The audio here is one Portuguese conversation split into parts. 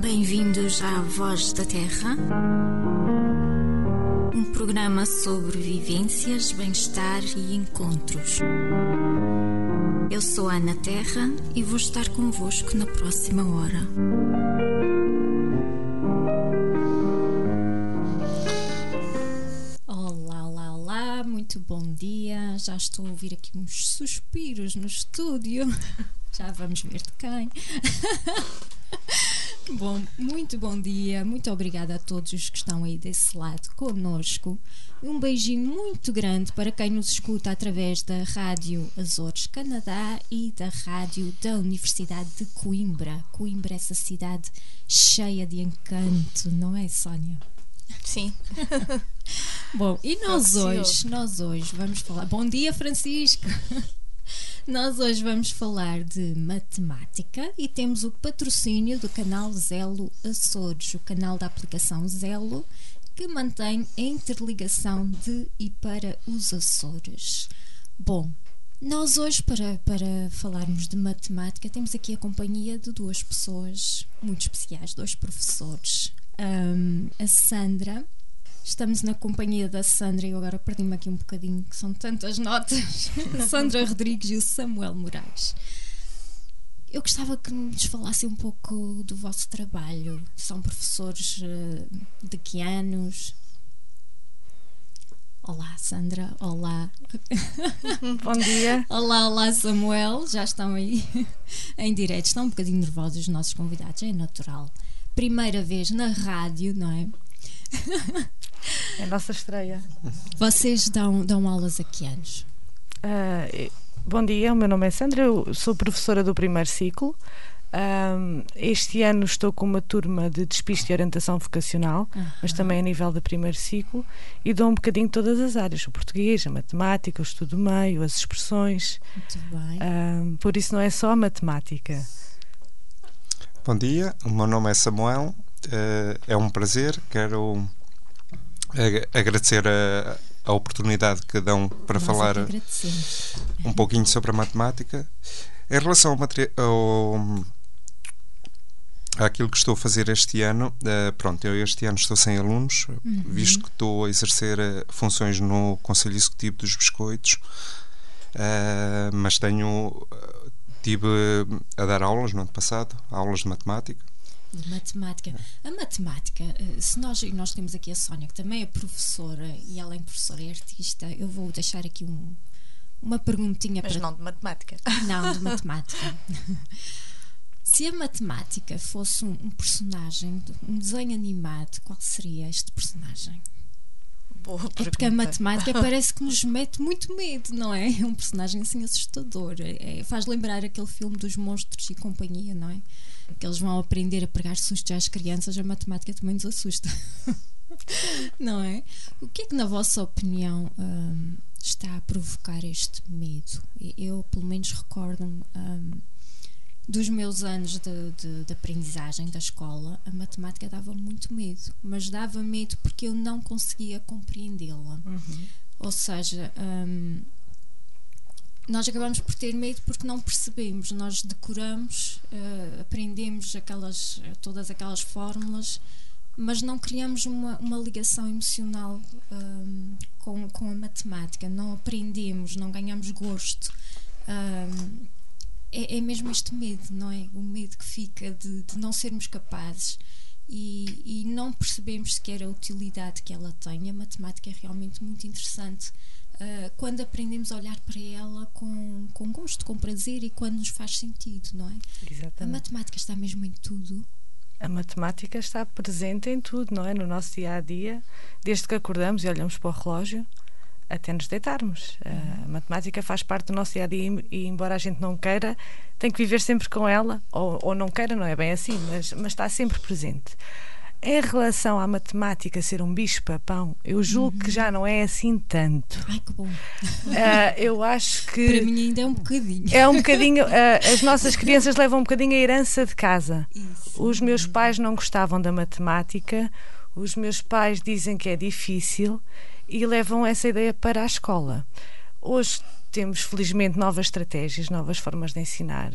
Bem-vindos à Voz da Terra, um programa sobre vivências, bem-estar e encontros. Eu sou Ana Terra e vou estar convosco na próxima hora. Olá, olá, olá, muito bom dia. Já estou a ouvir aqui uns suspiros no estúdio. Já vamos ver de quem. Bom, muito bom dia, muito obrigada a todos os que estão aí desse lado conosco. Um beijinho muito grande para quem nos escuta através da Rádio Azores Canadá e da Rádio da Universidade de Coimbra. Coimbra, essa cidade cheia de encanto, não é, Sónia? Sim. Bom, e nós hoje, nós hoje vamos falar. Bom dia, Francisco. Nós hoje vamos falar de matemática e temos o patrocínio do canal Zelo Açores, o canal da aplicação Zelo, que mantém a interligação de e para os Açores. Bom, nós hoje, para, para falarmos de matemática, temos aqui a companhia de duas pessoas muito especiais, dois professores. Um, a Sandra Estamos na companhia da Sandra e eu agora perdi-me aqui um bocadinho, que são tantas notas. Sandra Rodrigues e o Samuel Moraes. Eu gostava que nos falassem um pouco do vosso trabalho. São professores eh, de que anos? Olá, Sandra. Olá. Bom dia. Olá, olá, Samuel. Já estão aí em direto. Estão um bocadinho nervosos os nossos convidados, é natural. Primeira vez na rádio, não é? É a nossa estreia. Vocês dão, dão aulas a que anos? Uh, bom dia, o meu nome é Sandra, eu sou professora do primeiro ciclo. Um, este ano estou com uma turma de despiste e orientação vocacional, uhum. mas também a nível de primeiro ciclo, e dou um bocadinho todas as áreas: o português, a matemática, o estudo do meio, as expressões. Muito bem. Um, por isso não é só a matemática. Bom dia, o meu nome é Samuel, uh, é um prazer, quero agradecer a, a oportunidade que dão para Nós falar um pouquinho sobre a matemática. Em relação ao, ao àquilo que estou a fazer este ano, uh, pronto, eu este ano estou sem alunos, uhum. visto que estou a exercer uh, funções no Conselho Executivo dos Biscoitos, uh, mas tenho tive a dar aulas no ano passado, aulas de matemática, de matemática. A matemática, eh, se nós, nós temos aqui a Sónia, que também é professora e além de professora é artista, eu vou deixar aqui um, uma perguntinha Mas para. não de matemática. Não, de matemática. se a matemática fosse um, um personagem, um desenho animado, qual seria este personagem? Boa é porque a matemática parece que nos mete muito medo, não é? É um personagem assim assustador. É, faz lembrar aquele filme dos monstros e companhia, não é? Que eles vão aprender a pregar sustos às crianças, a matemática também nos assusta. Não é? O que é que, na vossa opinião, um, está a provocar este medo? Eu, pelo menos, recordo-me um, dos meus anos de, de, de, aprendizagem da escola, a matemática dava muito medo, mas dava medo porque eu não conseguia compreendê-la. Uhum. Ou seja, um, nós acabamos por ter medo porque não percebemos. Nós decoramos, uh, aprendemos aquelas, todas aquelas fórmulas, mas não criamos uma, uma ligação emocional um, eh, com, com a matemática. Não aprendemos, não ganhamos gosto. Um, eh, é, é, mesmo este medo, não é? O medo que fica de, de não sermos capazes. E, e não percebemos sequer a utilidade que ela tem. A matemática é realmente muito interessante uh, quando aprendemos a olhar para ela com, com gosto, com prazer e quando nos faz sentido, não é? Exatamente. A matemática está mesmo em tudo. A matemática está presente em tudo, não é? No nosso dia a dia, desde que acordamos e olhamos para o relógio até nos deitarmos. Uhum. A matemática faz parte do nosso dia a dia e, embora a gente não queira, tem que viver sempre com ela, ou, ou não queira, não é bem assim, mas, mas está sempre presente. Em relação à matemática ser um bicho-papão, eu julgo uhum. que já não é assim tanto. Ai, que bom. Uh, eu acho que. Para mim ainda é um bocadinho. É um bocadinho. Uh, as nossas crianças levam um bocadinho a herança de casa. Isso. Os meus pais não gostavam da matemática, os meus pais dizem que é difícil e levam essa ideia para a escola. Hoje temos felizmente novas estratégias, novas formas de ensinar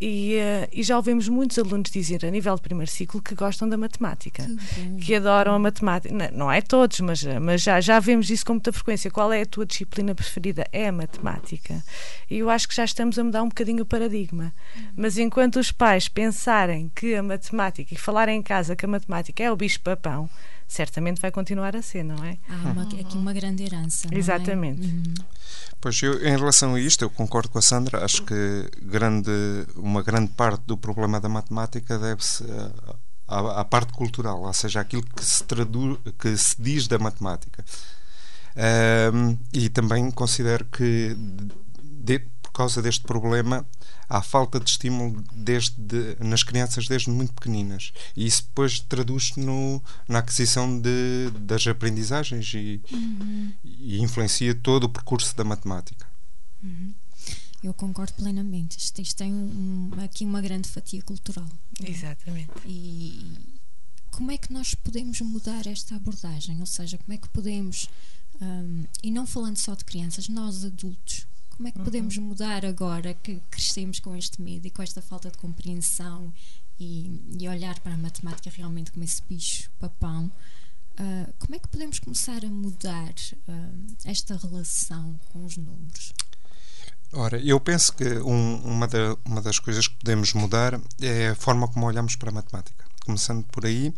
e, uh, e, já ouvimos muitos alunos dizer a nível de primeiro ciclo que gostam da matemática, que, que adoram a matemática. Não, não, é todos, mas, mas já, já vemos isso com muita frequência. Qual é a tua disciplina preferida? É a matemática. E eu acho que já estamos a mudar um bocadinho o paradigma. Mas enquanto os pais pensarem que a matemática e falarem em casa que a matemática é o bicho-papão, certamente vai continuar a ser, não é? Há uma, aqui uma grande herança. É? Exatamente. É? Uhum. Pois eu, em relação a isto, eu concordo com a Sandra. Acho que grande, uma grande parte do problema da matemática deve-se à, à, parte cultural, ou seja, aquilo que se, traduz, que se diz da matemática. Um, e também considero que, de, causa deste problema, há falta de estímulo desde, nas crianças desde muito pequeninas. E isso depois traduz-se na aquisição de, das aprendizagens e, uhum. e, influencia todo o percurso da matemática. Uhum. Eu concordo plenamente. Isto, isto tem um, aqui uma grande fatia cultural. Exatamente. E como é que nós podemos mudar esta abordagem? Ou seja, como é que podemos, um, e não falando só de crianças, nós adultos, como é que podemos uhum. mudar agora que crescemos com este medo e com esta falta de compreensão e, e olhar para a matemática realmente como esse bicho papão? Uh, como é que podemos começar a mudar uh, esta relação com os números? Ora, eu penso que um, uma, da, uma das coisas que podemos mudar é a forma como olhamos para a matemática. Começando por aí,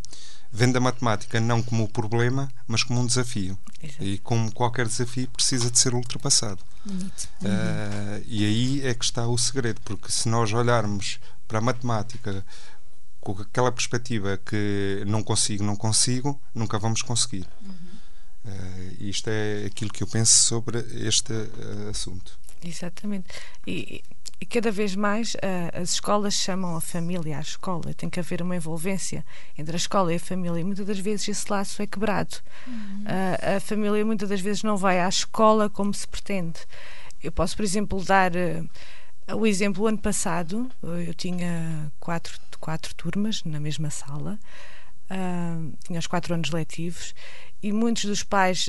vendo a matemática não como o problema, mas como um desafio. Exato. E como qualquer desafio precisa de ser ultrapassado. Uh, e aí é que está o segredo, porque se nós olharmos para a matemática com aquela perspectiva que não consigo, não consigo, nunca vamos conseguir. Uhum. Uh, isto é aquilo que eu penso sobre este uh, assunto. Exatamente. E, e cada vez mais uh, as escolas chamam a família à escola. Tem que haver uma envolvência entre a escola e a família. E muitas das vezes esse laço é quebrado. Uhum. Uh, a família muitas das vezes não vai à escola como se pretende. Eu posso, por exemplo, dar uh, o exemplo. O ano passado eu tinha quatro, quatro turmas na mesma sala. tinha os quatro anos letivos e muitos dos pais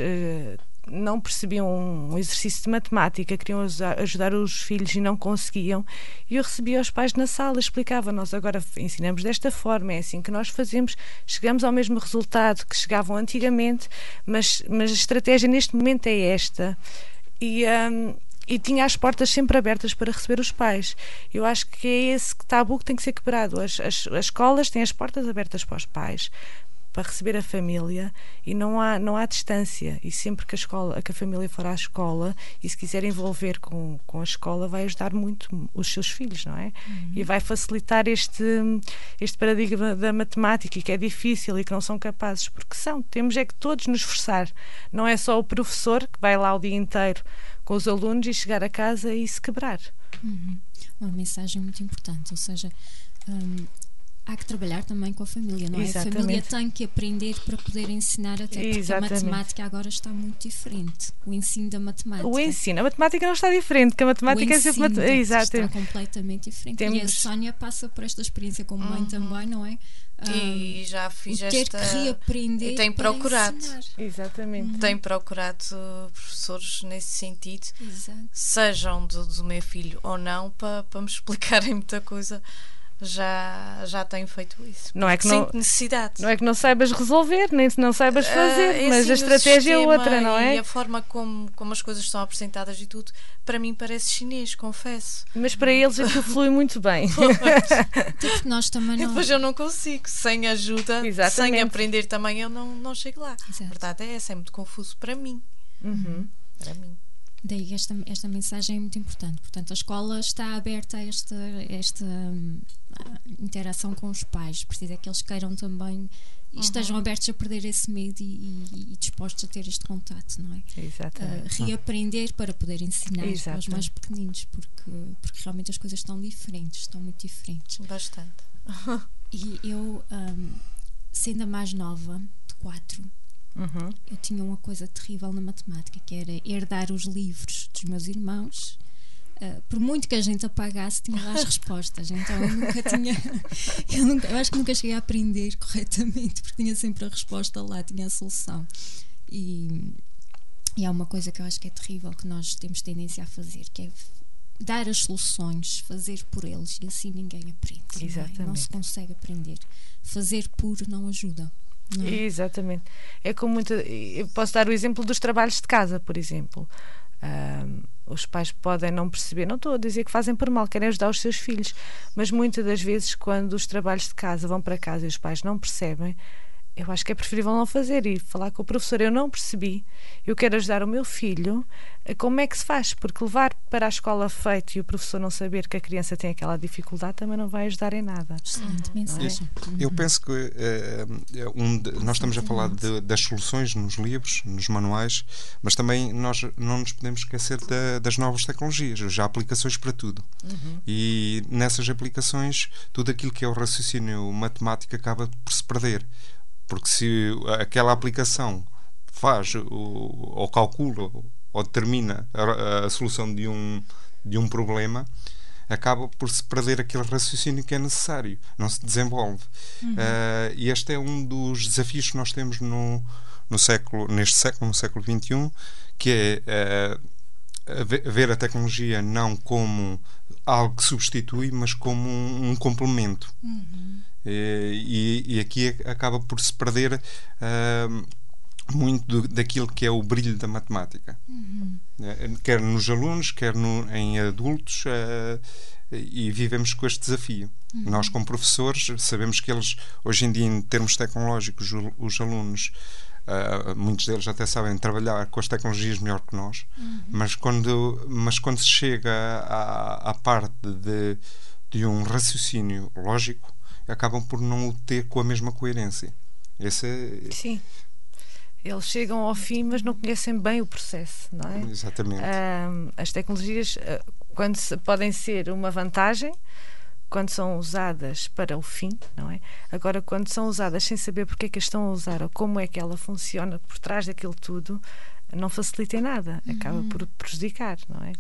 não percebiam um exercício de matemática, queriam ajudar os filhos e não conseguiam. E eu recebia os pais na sala, explicava: Nós agora ensinamos desta forma, é assim que nós fazemos, chegamos ao mesmo resultado que chegavam antigamente, mas, mas a estratégia neste momento é esta. E. Um, e tinha as portas sempre abertas para receber os pais. Eu acho que é esse tabu que tem que ser quebrado. As, as, as escolas têm as portas abertas para os pais, para receber a família e não há, não há distância. E sempre que a, escola, que a família for à escola e se quiser envolver com, com a escola, vai ajudar muito os seus filhos, não é? Uhum. E vai facilitar este, este paradigma da matemática e que é difícil e que não são capazes, porque são. Temos é que todos nos esforçar. Não é só o professor que vai lá o dia inteiro com os alunos e chegar a casa e se quebrar. Uhum. Uma mensagem muito importante, ou seja, um, há que trabalhar também com a família, não é? Exatamente. A família tem que aprender para poder ensinar até porque Exatamente. a matemática agora está muito diferente. O ensino da matemática. O ensino, a matemática não está diferente, que a matemática o é sempre mat... Exato. está completamente diferente. Temos... E a Sónia passa por esta experiência como mãe uhum. também, não é? E já fiz ter esta. que reaprender. E tenho procurado. Ensinar. Exatamente. Uhum. Tenho procurado professores nesse sentido, Exato. sejam do, do meu filho ou não, para, para me explicarem muita coisa já, já tenho feito isso. Não é que não, necessidade. Não é que não saibas resolver, nem se não saibas ah, fazer, uh, mas a estratégia é outra, não é? E a forma como, como as coisas são apresentadas e tudo, para mim parece chinês, confesso. Mas para eles aquilo flui muito bem. Porque nós também não. Depois eu não consigo, sem ajuda, Exatamente. sem aprender também, eu não, não chego lá. Exato. A verdade é essa, é muito confuso para mim. Uhum. Para mim. Daí esta, esta mensagem é muito importante. Portanto, a escola está aberta a esta, esta um, interação com os pais. Precisa que eles queiram também e uhum. estejam abertos a perder esse medo e, e, e, dispostos a ter este contato, não é? Exatamente. Uh, reaprender para poder ensinar Exato. aos mais pequeninos, porque, porque realmente as coisas estão diferentes, estão muito diferentes. Bastante. e eu, um, sendo a mais nova de quatro, Uhum. Eu tinha uma coisa terrível na matemática, que era herdar os livros dos meus irmãos. Uh, por muito que a gente apagasse, tinha lá as respostas. Então eu nunca tinha. Eu, nunca, eu acho que nunca cheguei a aprender corretamente, porque tinha sempre a resposta lá, tinha a solução. E, E há uma coisa que eu acho que é terrível que nós temos tendência a fazer, que é dar as soluções, fazer por eles e assim ninguém aprende. Exatamente. Não, é? não se consegue aprender. Fazer por não ajuda. É? Exatamente. É como muita. Eu posso dar o exemplo dos trabalhos de casa, por exemplo. Um, os pais podem não perceber, não estou a dizer que fazem por mal, querem ajudar os seus filhos, mas muitas das vezes, quando os trabalhos de casa vão para casa e os pais não percebem, eu acho que é preferível não fazer e falar com o professor. Eu não percebi, eu quero ajudar o meu filho. Como é que se faz? Porque levar para a escola feito e o professor não saber que a criança tem aquela dificuldade também não vai ajudar em nada. Excelente mensagem. Eu uhum. penso que uh, um de, nós estamos a falar de, das soluções nos livros, nos manuais, mas também nós não nos podemos esquecer da, das novas tecnologias. Já há aplicações para tudo. Uhum. E nessas aplicações, tudo aquilo que é o raciocínio matemático acaba por se perder porque se aquela aplicação faz ou, ou calcula ou determina a, a, solução de um, de um problema, acaba por se perder aquele raciocínio que é necessário, não se desenvolve. Uhum. Uh, e este é um dos desafios que nós temos no, no século, neste século, no século XXI, que é uh, ver a tecnologia não como algo que substitui, mas como um, um complemento. Uhum. E, e, aqui acaba por se perder uh, muito do, daquilo que é o brilho da matemática, uhum. quer nos alunos, quer no, em adultos, uh, e vivemos com este desafio. Uhum. Nós, como professores, sabemos que eles, hoje em dia, em termos tecnológicos, os alunos. Uh, muitos deles até sabem trabalhar com as tecnologias melhor que nós, uhum. mas, quando, mas quando se chega à, à parte de, de um raciocínio lógico, acabam por não o ter com a mesma coerência. Esse é... Sim. Eles chegam ao fim, mas não conhecem bem o processo, não é? Exatamente. As tecnologias, ah, quando se, podem ser uma vantagem, quando são usadas para o fim, não é? Agora, quando são usadas sem saber porque é que as estão a usar ou como é que ela funciona por trás daquilo tudo, não facilita em nada, acaba uhum. por prejudicar, não é?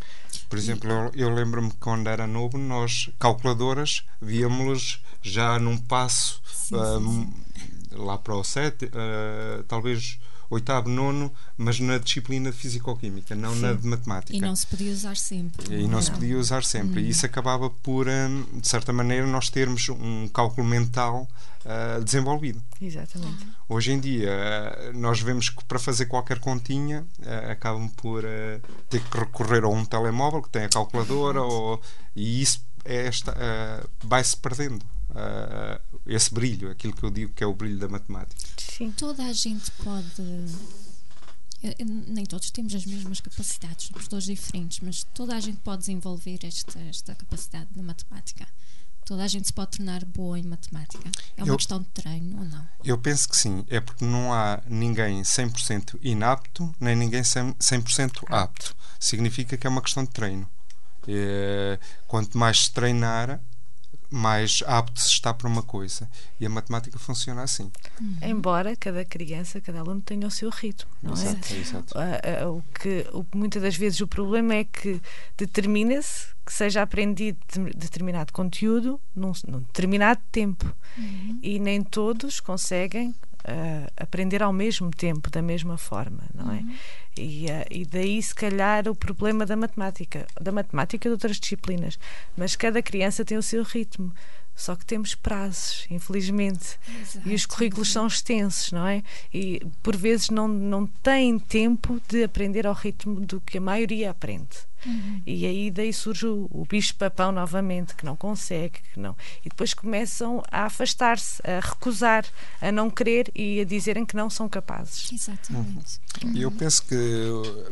Por exemplo, eu, eu lembro-me que quando era novo, nós, calculadoras, víamos já num passo sim, uh, sim, sim. lá para o 7, uh, ah, talvez oitavo, nono, mas na disciplina de Fisicoquímica, não Sim. na de Matemática. E não se podia usar sempre. E não, não. se podia usar sempre. Hum. E isso acabava por, um, de certa maneira, nós termos um cálculo mental uh, desenvolvido. Exatamente. Hoje em dia, uh, nós vemos que para fazer qualquer continha, uh, acabam por ter que recorrer a um telemóvel que tem a calculadora, ou, e isso é esta, vai-se perdendo uh, esse brilho, aquilo que eu digo que é o brilho da matemática. Sim. Toda a gente pode. Nem todos temos as mesmas capacidades, somos todos diferentes, mas toda a gente pode desenvolver esta, esta capacidade na matemática. Toda a gente se pode tornar boa em matemática. É uma eu, questão de treino ou não? Eu penso que sim. É porque não há ninguém 100% inapto, nem ninguém 100% apto. Significa que é uma questão de treino. É, quanto mais se treinar, mais apto se está para uma coisa. E a matemática funciona assim. Uhum. Embora cada criança, cada aluno tenha o seu ritmo, não é? exato, é? Exato. Uh, uh, o que o, muitas das vezes o problema é que determina-se que seja aprendido determinado conteúdo num, num determinado tempo. Uhum. E nem todos conseguem uh, aprender ao mesmo tempo, da mesma forma, não é? Uhum. E, uh, e daí, se calhar, o problema da matemática, da matemática e de outras disciplinas. Mas cada criança tem o seu ritmo. Só que temos prazos, infelizmente. Exato. E os currículos são extensos, não é? E por vezes não, não têm tempo de aprender ao ritmo do que a maioria aprende. Uhum. E aí daí surge o, o bicho-papão novamente, que não consegue, que não. E depois começam a afastar-se, a recusar, a não querer e a dizerem que não são capazes. Exatamente. Uhum. E eu penso que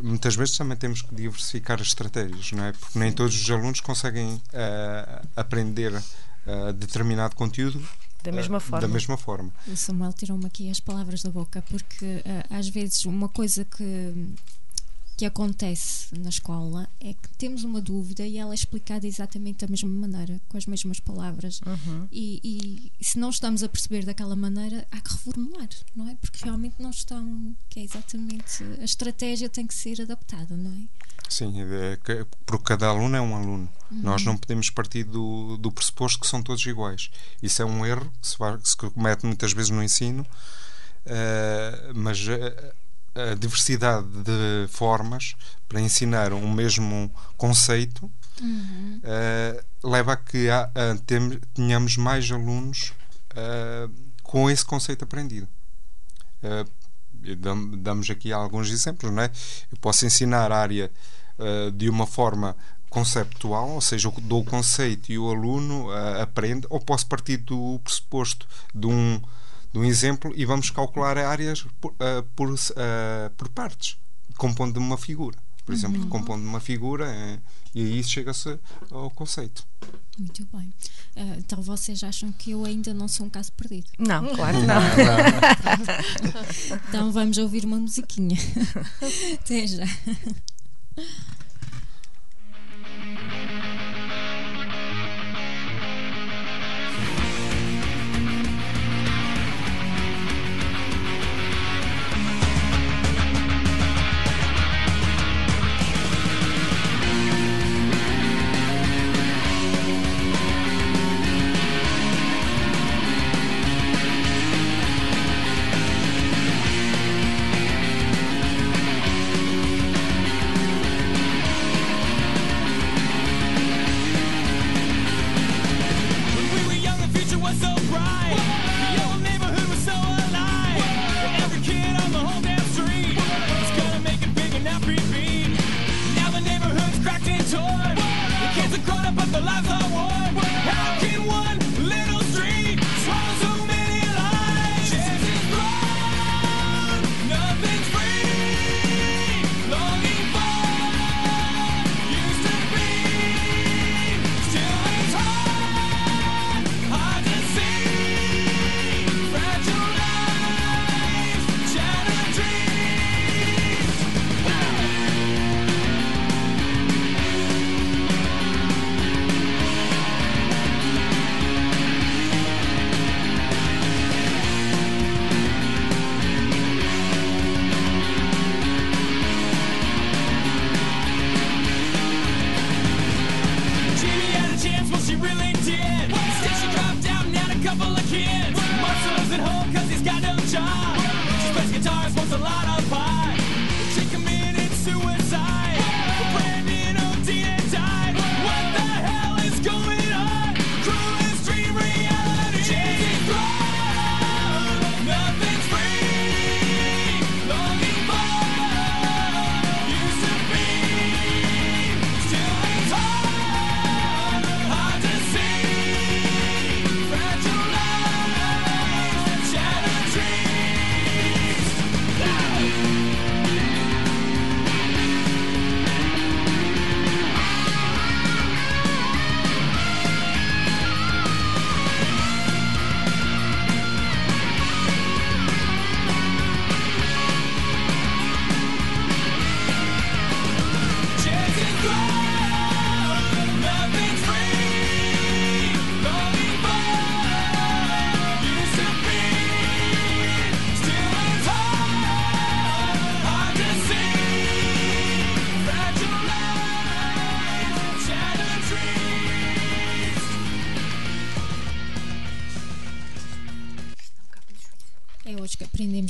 muitas vezes também temos que diversificar as estratégias, não é? Porque nem todos os alunos conseguem uh, aprender uh, determinado conteúdo da mesma uh, forma. Da mesma forma. O Samuel tirou-me aqui as palavras da boca, porque uh, às vezes uma coisa que que acontece na escola é que temos uma dúvida e ela é explicada exatamente da mesma maneira, com as mesmas palavras. Uhum. E, e, se não estamos a perceber daquela maneira, há que reformular, não é? Porque realmente não estão. que é exatamente. a estratégia tem que ser adaptada, não é? Sim, é porque cada aluno é um aluno. Uhum. Nós não podemos partir do, do pressuposto que são todos iguais. Isso é um erro que se, que se comete muitas vezes no ensino, uh, mas. Uh, a diversidade de formas para ensinar um mesmo conceito uhum. uh, leva a que há, uh, tem, tenhamos mais alunos uh, com esse conceito aprendido. damos aqui alguns exemplos, não é? Eu posso ensinar a área de uma forma conceptual, ou seja, eu dou o conceito e o aluno aprende, ou posso partir do pressuposto de um de um exemplo e vamos calcular áreas por, uh, por, uh, por partes, compondo uma figura. Por exemplo, uhum. compondo uma figura uh, e aí chega-se ao conceito. Muito bem. então vocês acham que eu ainda não sou um caso perdido? Não, claro que não. então vamos ouvir uma musiquinha. Até já.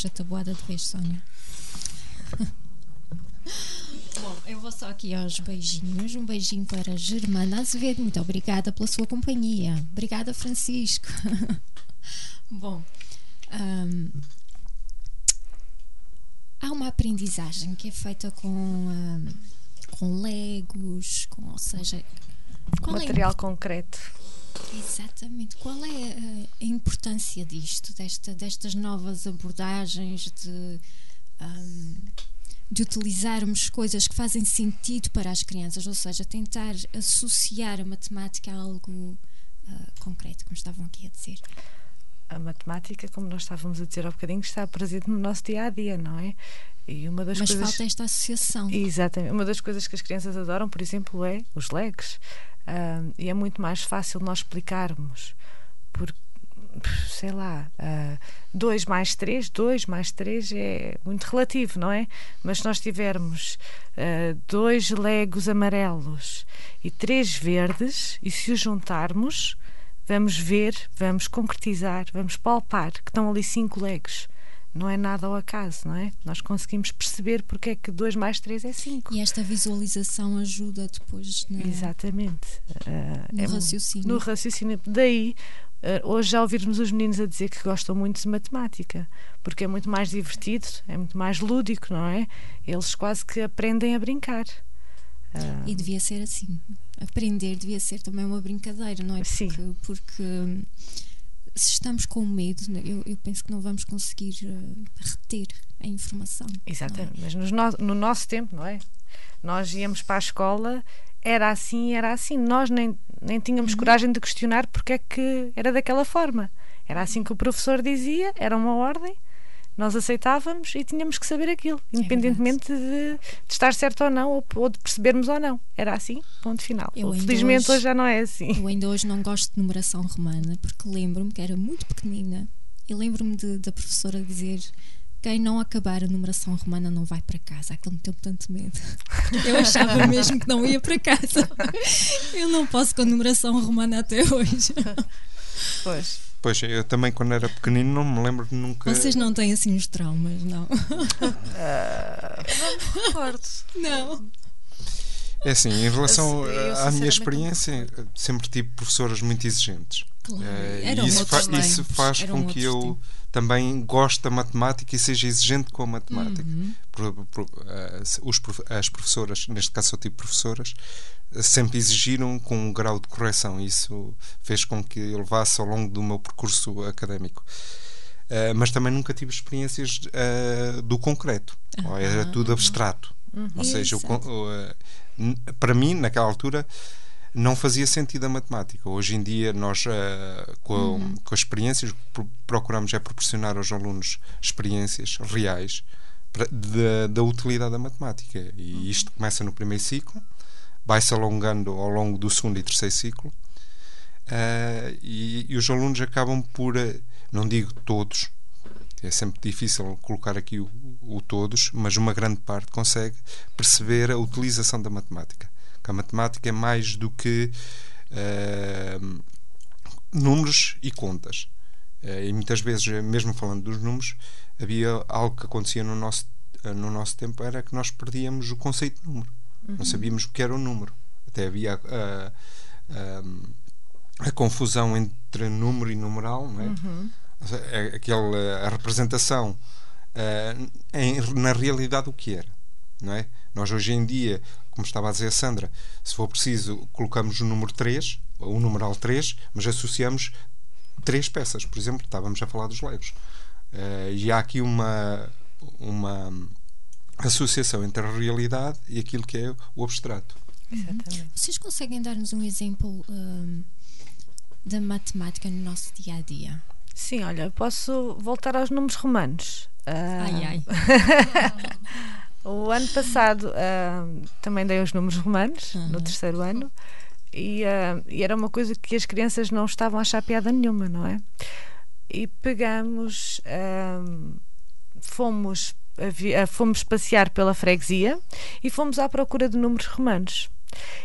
A tabuada de vez, Sónia. Bom, eu vou só aqui aos beijinhos. Um beijinho para Germana Azevedo. Muito obrigada pela sua companhia. Obrigada, Francisco. Bom, um, há uma aprendizagem que é feita com, um, com legos, com, ou seja, com material é concreto. Exatamente. Qual é a importância disto, desta, destas novas abordagens de, um, de utilizarmos coisas que fazem sentido para as crianças, ou seja, tentar associar a matemática a algo uh, concreto, como estavam aqui a dizer? A matemática, como nós estávamos a dizer há bocadinho, está presente no nosso dia a dia, não é? E uma das Mas coisas... falta esta associação. Exatamente. Uma das coisas que as crianças adoram, por exemplo, é os legs. Uh, e é muito mais fácil nós explicarmos, porque, sei lá, 2 uh, mais 3, 2 mais 3 é muito relativo, não é? Mas se nós tivermos uh, dois legos amarelos e três verdes, e se os juntarmos, vamos ver, vamos concretizar, vamos palpar que estão ali cinco legos. Não é nada ao acaso, não é? Nós conseguimos perceber porque é que 2 mais 3 é 5. E esta visualização ajuda depois na... Exatamente. Uh, no é, raciocínio. No raciocínio. Daí, uh, hoje já ouvirmos os meninos a dizer que gostam muito de matemática, porque é muito mais divertido, é muito mais lúdico, não é? Eles quase que aprendem a brincar. Uh, e devia ser assim. Aprender devia ser também uma brincadeira, não é? Porque, sim. Porque se estamos com medo, né, eu, eu penso que não vamos conseguir uh, reter a informação. Exatamente, é? mas no, no nosso tempo, não é? Nós íamos para a escola, era assim, era assim. Nós nem, nem tínhamos uhum. coragem de questionar porque é que era daquela forma. Era assim que o professor dizia, era uma ordem nós aceitávamos e tínhamos que saber aquilo, é independentemente é de, de, estar certo ou não, ou, ou, de percebermos ou não. Era assim, ponto final. Eu Felizmente hoje, hoje, já não é assim. Eu ainda hoje não gosto de numeração romana, porque lembro-me que era muito pequenina e lembro-me da professora dizer quem não acabar a numeração romana não vai para casa. Aquilo me deu tanto medo. Eu achava mesmo que não ia para casa. Eu não posso com a numeração romana até hoje. Pois. Pois, eu também quando era pequenino não me lembro de nunca. Vocês não têm assim os traumas, não? Uh, não. Não. É assim, em relação eu, à minha experiência, sempre tive professoras muito exigentes. Claro. Uh, e isso, fa isso faz com que eu tempo. Também goste da matemática e seja exigente com a matemática. Uhum. Por, por, uh, as professoras, neste caso sou tipo professoras, sempre exigiram com um grau de correção. Isso fez com que eu levasse ao longo do meu percurso académico. Uh, mas também nunca tive experiências uh, do concreto. Uhum. Era tudo abstrato. Uhum. Ou seja, uh, para mim, naquela altura, não fazia sentido a matemática. Hoje em dia, nós, com, uhum. com as experiências, procuramos é proporcionar aos alunos experiências reais da, da utilidade da matemática. E uhum. isto começa no primeiro ciclo vai-se alongando ao longo do segundo e terceiro ciclo uh, e, e, os alunos acabam por, uh, não digo todos, é sempre difícil colocar aqui o, o, todos, mas uma grande parte consegue perceber a utilização da matemática. Que a matemática é mais do que uh, números e contas. e muitas vezes, mesmo falando dos números, havia algo que acontecia no nosso, no nosso tempo, era que nós perdíamos o conceito de número Uhum. Não sabíamos o que era o número. Até havia a, a, a confusão entre número e numeral, não é? Uhum. Aquela, a representação uh, em, na realidade o que era, não é? Nós hoje em dia, como estava a dizer a Sandra, se for preciso, colocamos o número 3, o numeral 3, mas associamos três peças. Por exemplo, estávamos a falar dos legos. Uh, e há aqui uma, uma associação entre a realidade e aquilo que é o abstrato. Exatamente. Vocês conseguem dar-nos um exemplo um, da matemática no nosso dia a dia? Sim, olha, posso voltar aos números romanos. Uh, ai, ai. o ano passado uh, também dei os números romanos, uhum. no terceiro ano, e, uh, e, era uma coisa que as crianças não estavam a achar piada nenhuma, não é? E pegamos, fomos fomos passear pela freguesia e fomos à procura de números romanos.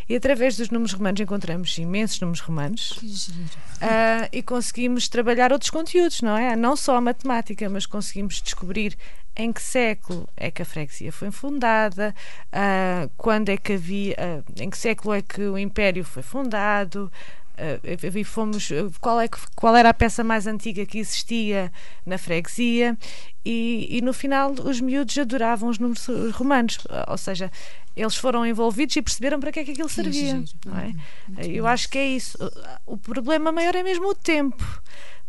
E através dos números romanos encontramos imensos números romanos uh, e conseguimos trabalhar outros conteúdos, não é? Não só a matemática, mas conseguimos descobrir em que século é que a freguesia foi fundada, uh, quando é que havia, uh, em que século é que o Império foi fundado, uh, fomos qual, é, qual era a peça mais antiga que existia na freguesia e, e no final os miúdos adoravam os números romanos, ou seja, eles foram envolvidos e perceberam para que é que aquilo servia. É? Eu acho que é isso. O problema maior é mesmo o tempo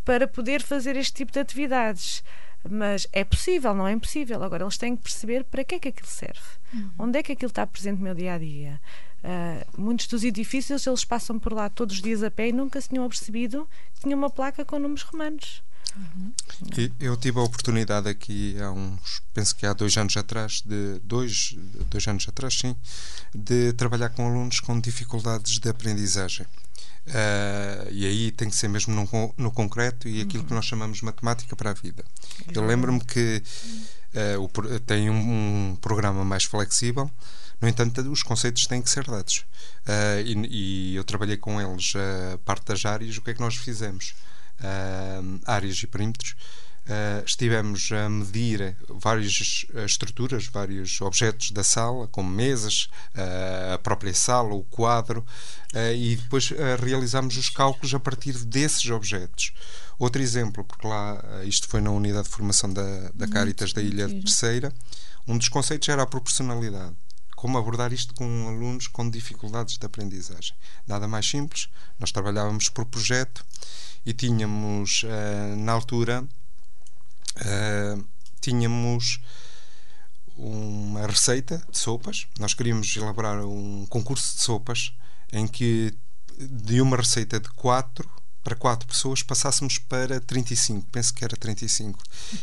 para poder fazer este tipo de atividades. Mas é possível, não é impossível. Agora eles têm que perceber para que é que aquilo serve. Uhum. Onde é que aquilo está presente no meu dia a dia? Uh, muitos dos edifícios eles passam por lá todos os dias a pé e nunca se tinham apercebido que tinha uma placa com números romanos. Uhum. Eu tive a oportunidade aqui há uns, penso que há dois anos atrás, de dois, dois anos atrás, sim, de trabalhar com alunos com dificuldades de aprendizagem. Uh, e aí tem que ser mesmo no, no concreto e aquilo uhum. que nós chamamos de matemática para a vida. Eu lembro-me que uh, o, tem um, um programa mais flexível no entanto, os conceitos têm que ser dados. Uh, e, e, eu trabalhei com eles a parte das áreas. O que é que nós fizemos? Uh, áreas e perímetros. Uh, estivemos a medir várias estruturas, vários objetos da sala, como mesas, uh, a própria sala, o quadro, uh, e depois realizámos os cálculos a partir desses objetos. Outro exemplo, porque lá isto foi na unidade de formação da, da Caritas da Ilha Terceira, um dos conceitos era a proporcionalidade. Como abordar isto com alunos com dificuldades de aprendizagem? Nada mais simples, nós trabalhávamos por projeto e tínhamos, na altura, uh, tínhamos uma receita de sopas. Nós queríamos elaborar um concurso de sopas em que de uma receita de 4 para 4 pessoas passássemos para 35, penso que era 35.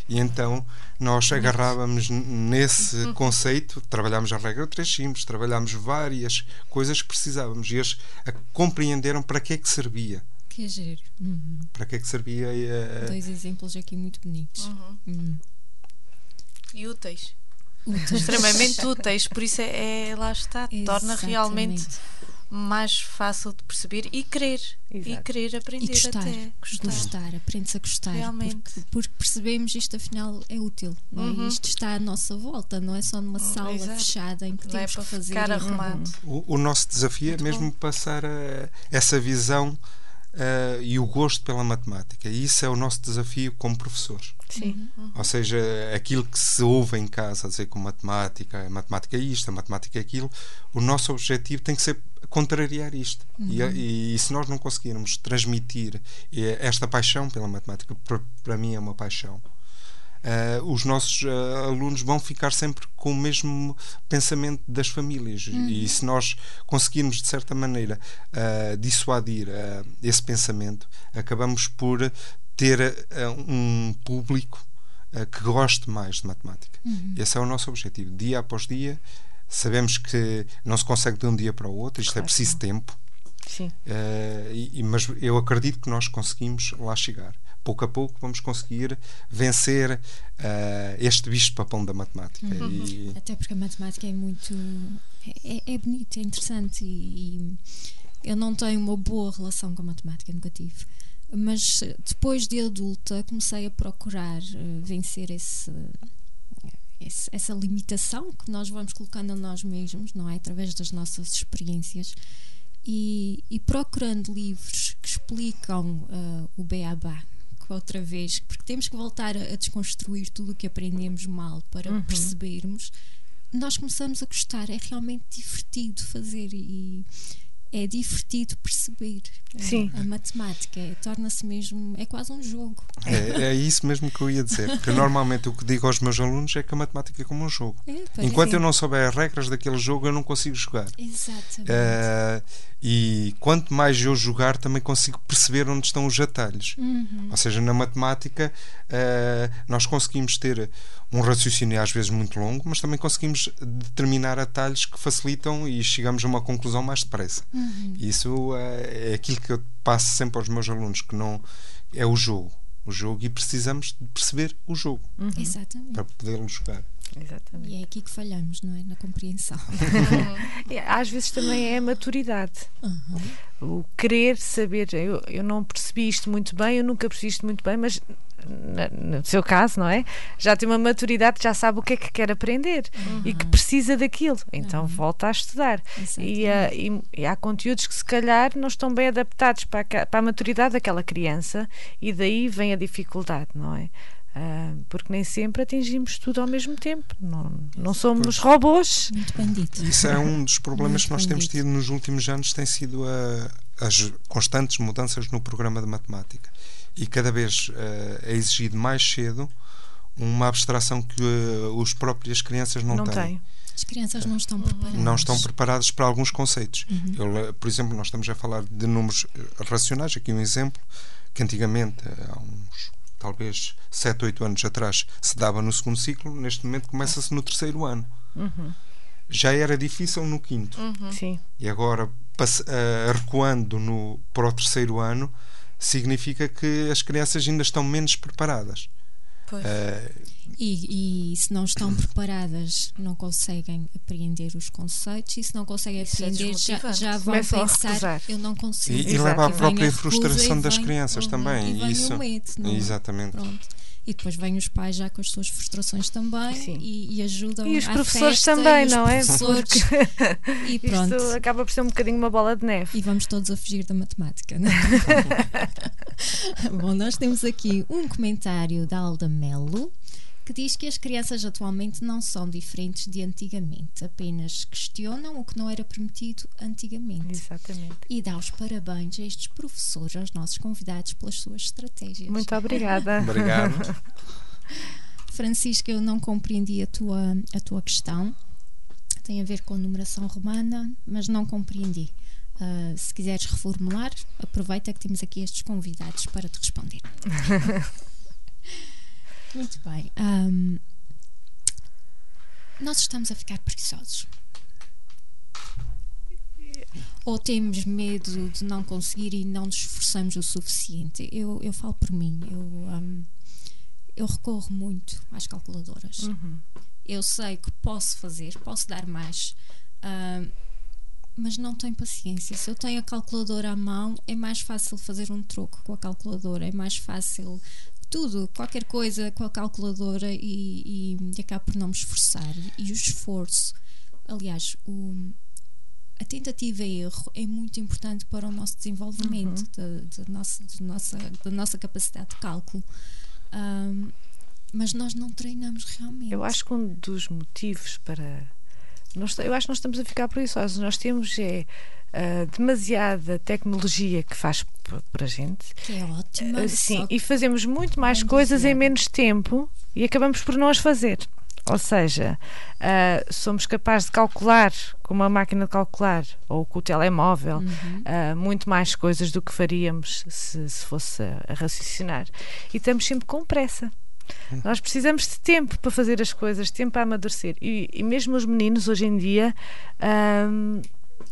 E então nós agarrávamos nesse conceito, trabalhámos a regra 3 simples, trabalhámos várias coisas que precisávamos e eles compreenderam para que é que servia. Que é giro. Uhum. Para que é que servia? Uh... Dois exemplos aqui muito bonitos. Uhum. Uhum. E úteis. úteis. Extremamente úteis, por isso é, é lá está, Exatamente. torna realmente mais fácil de perceber e querer Exato. e querer aprender e gostar, até gostar, gostar aprendes a gostar realmente porque, porque, percebemos isto afinal é útil não é? Uhum. isto está à nossa volta não é só numa uhum. sala Exato. fechada em que não é temos é que fazer ficar arrumado. O, o, nosso desafio é Muito é mesmo bom. passar a, essa visão uh, e o gosto pela matemática. E isso é o nosso desafio como professores. Sim. Uhum. Ou seja, aquilo que se ouve em casa, dizer que matemática, a matemática é isto, matemática é aquilo, o nosso objetivo tem que ser contrariar isto. Uhum. E, e, se nós não conseguirmos transmitir eh, esta paixão pela matemática, para mim é uma paixão, uh, os nossos uh, alunos vão ficar sempre com o mesmo pensamento das famílias. Uhum. E se nós conseguirmos, de certa maneira, uh, dissuadir esse pensamento, acabamos por ter um público que goste mais de matemática. Uhum. Esse é o nosso objetivo. Dia após dia, sabemos que não se consegue de um dia para o outro, isto é claro, é preciso tempo. Sim. Uh, e, mas eu acredito que nós conseguimos lá chegar pouco a pouco vamos conseguir vencer uh, este bicho papão da matemática. Uhum. E... Até porque a matemática é muito. é, é bonita, é interessante e, e, eu não tenho uma boa relação com a matemática, nunca tive. Mas depois de adulta comecei a procurar uh, vencer esse, esse, essa limitação que nós vamos colocando a nós mesmos, não é? Através das nossas experiências. E, e, procurando livros que explicam uh, o beabá, outra vez, porque temos que voltar a, a desconstruir tudo o que aprendemos mal para uhum. percebermos. Nós começamos a gostar, é realmente divertido fazer e é divertido perceber. Sim. A, matemática é, torna-se mesmo, é quase um jogo. É, é, isso mesmo que eu ia dizer. Porque normalmente o que digo aos meus alunos é que a matemática é como um jogo. É, Enquanto eu não souber as regras daquele jogo, eu não consigo jogar. Exatamente. Uh, e quanto mais eu jogar, também consigo perceber onde estão os atalhos. Uhum. Ou seja, na matemática, uh, nós conseguimos ter um raciocínio às vezes muito longo, mas também conseguimos determinar atalhos que facilitam e chegamos a uma conclusão mais depressa. Uhum. Isso uh, é aquilo que eu passo sempre aos meus alunos, que não é o jogo. O jogo e precisamos de perceber o jogo uhum. para podermos jogar. Exatamente. E é aqui que falhamos, não é? Na compreensão. Às vezes também é a maturidade. Uhum. O querer saber. Eu, eu não percebi isto muito bem, eu nunca percebi isto muito bem, mas no seu caso, não é? Já tem uma maturidade, já sabe o que é que quer aprender uhum. e que precisa daquilo. Então uhum. volta a estudar. E, uh, e, e, há conteúdos que se calhar não estão bem adaptados para a, para a maturidade daquela criança e daí vem a dificuldade, não é? Uh, porque nem sempre atingimos tudo ao mesmo tempo. Não, não somos robôs. Muito bandido. Isso é um dos problemas Muito que nós temos tido nos últimos anos, tem sido a, as constantes mudanças no programa de matemática. E cada vez uh, é exigido mais cedo uma abstração que uh, os próprias crianças não, não têm. Têm. As crianças não estão preparadas. Não estão preparadas para alguns conceitos. Uhum. Eu, por exemplo, nós estamos a falar de números racionais, aqui um exemplo, que antigamente, há uns talvez 7, 8 anos atrás se dava no segundo ciclo, neste momento começa-se no terceiro ano. Uhum. Já era difícil no quinto. Uhum. Sim. E agora, uh, recuando no, para o terceiro ano, significa que as crianças ainda estão menos preparadas. Uh, e, e, se não estão preparadas, não conseguem apreender os conceitos, e se não conseguem é apreender, é já, já vão Começam pensar: eu não consigo. E, e leva à própria frustração das crianças também. E isso, medo, Exatamente. Pronto. E depois vêm os pais já com as suas frustrações também e, e, ajudam E os professores festa, também, não é? Porque e pronto. Isto acaba por ser um bocadinho uma bola de neve. E vamos todos a fugir da matemática, não é? Bom, nós temos aqui um comentário da Alda Melo que diz que as crianças atualmente não são diferentes de antigamente, apenas questionam o que não era permitido antigamente. Exatamente. E dá os parabéns a estes professores, aos nossos convidados, pelas suas estratégias. Muito obrigada. Obrigado. Francisca, eu não compreendi a tua, a tua questão. Tem a ver com numeração romana, mas não compreendi. Uh, se quiseres reformular, aproveita que temos aqui estes convidados para te responder. Muito bem. Um, nós estamos a ficar preguiçosos. Ou temos medo de não conseguir e não nos esforçamos o suficiente? Eu, eu falo por mim. Eu, um, eu recorro muito às calculadoras. Uhum. Eu sei que posso fazer, posso dar mais, uh, mas não tenho paciência. Se eu tenho a calculadora à mão, é mais fácil fazer um troco com a calculadora, é mais fácil tudo, qualquer coisa com a calculadora e, e, acabo por não me esforçar. E o esforço, aliás, o, a tentativa e erro é muito importante para o nosso desenvolvimento, uhum. da, da, nossa, da, nossa, da nossa capacidade de cálculo. Um, mas nós não treinamos realmente. Eu acho que um dos motivos para. Nós, eu acho que nós estamos a ficar preguiçosos. Nós temos é uh, demasiada tecnologia que faz para a gente. Que é ótima. Uh, sim, e fazemos muito mais coisas em menos tempo e acabamos por não as fazer. Ou seja, uh, somos capazes de calcular com uma máquina de calcular ou com o telemóvel uhum. uh, muito mais coisas do que faríamos se, se fosse a, a raciocinar. E estamos sempre com pressa. Hum. Nós precisamos de tempo para fazer as coisas, tempo para amadurecer. E, e mesmo os meninos hoje em dia. Um,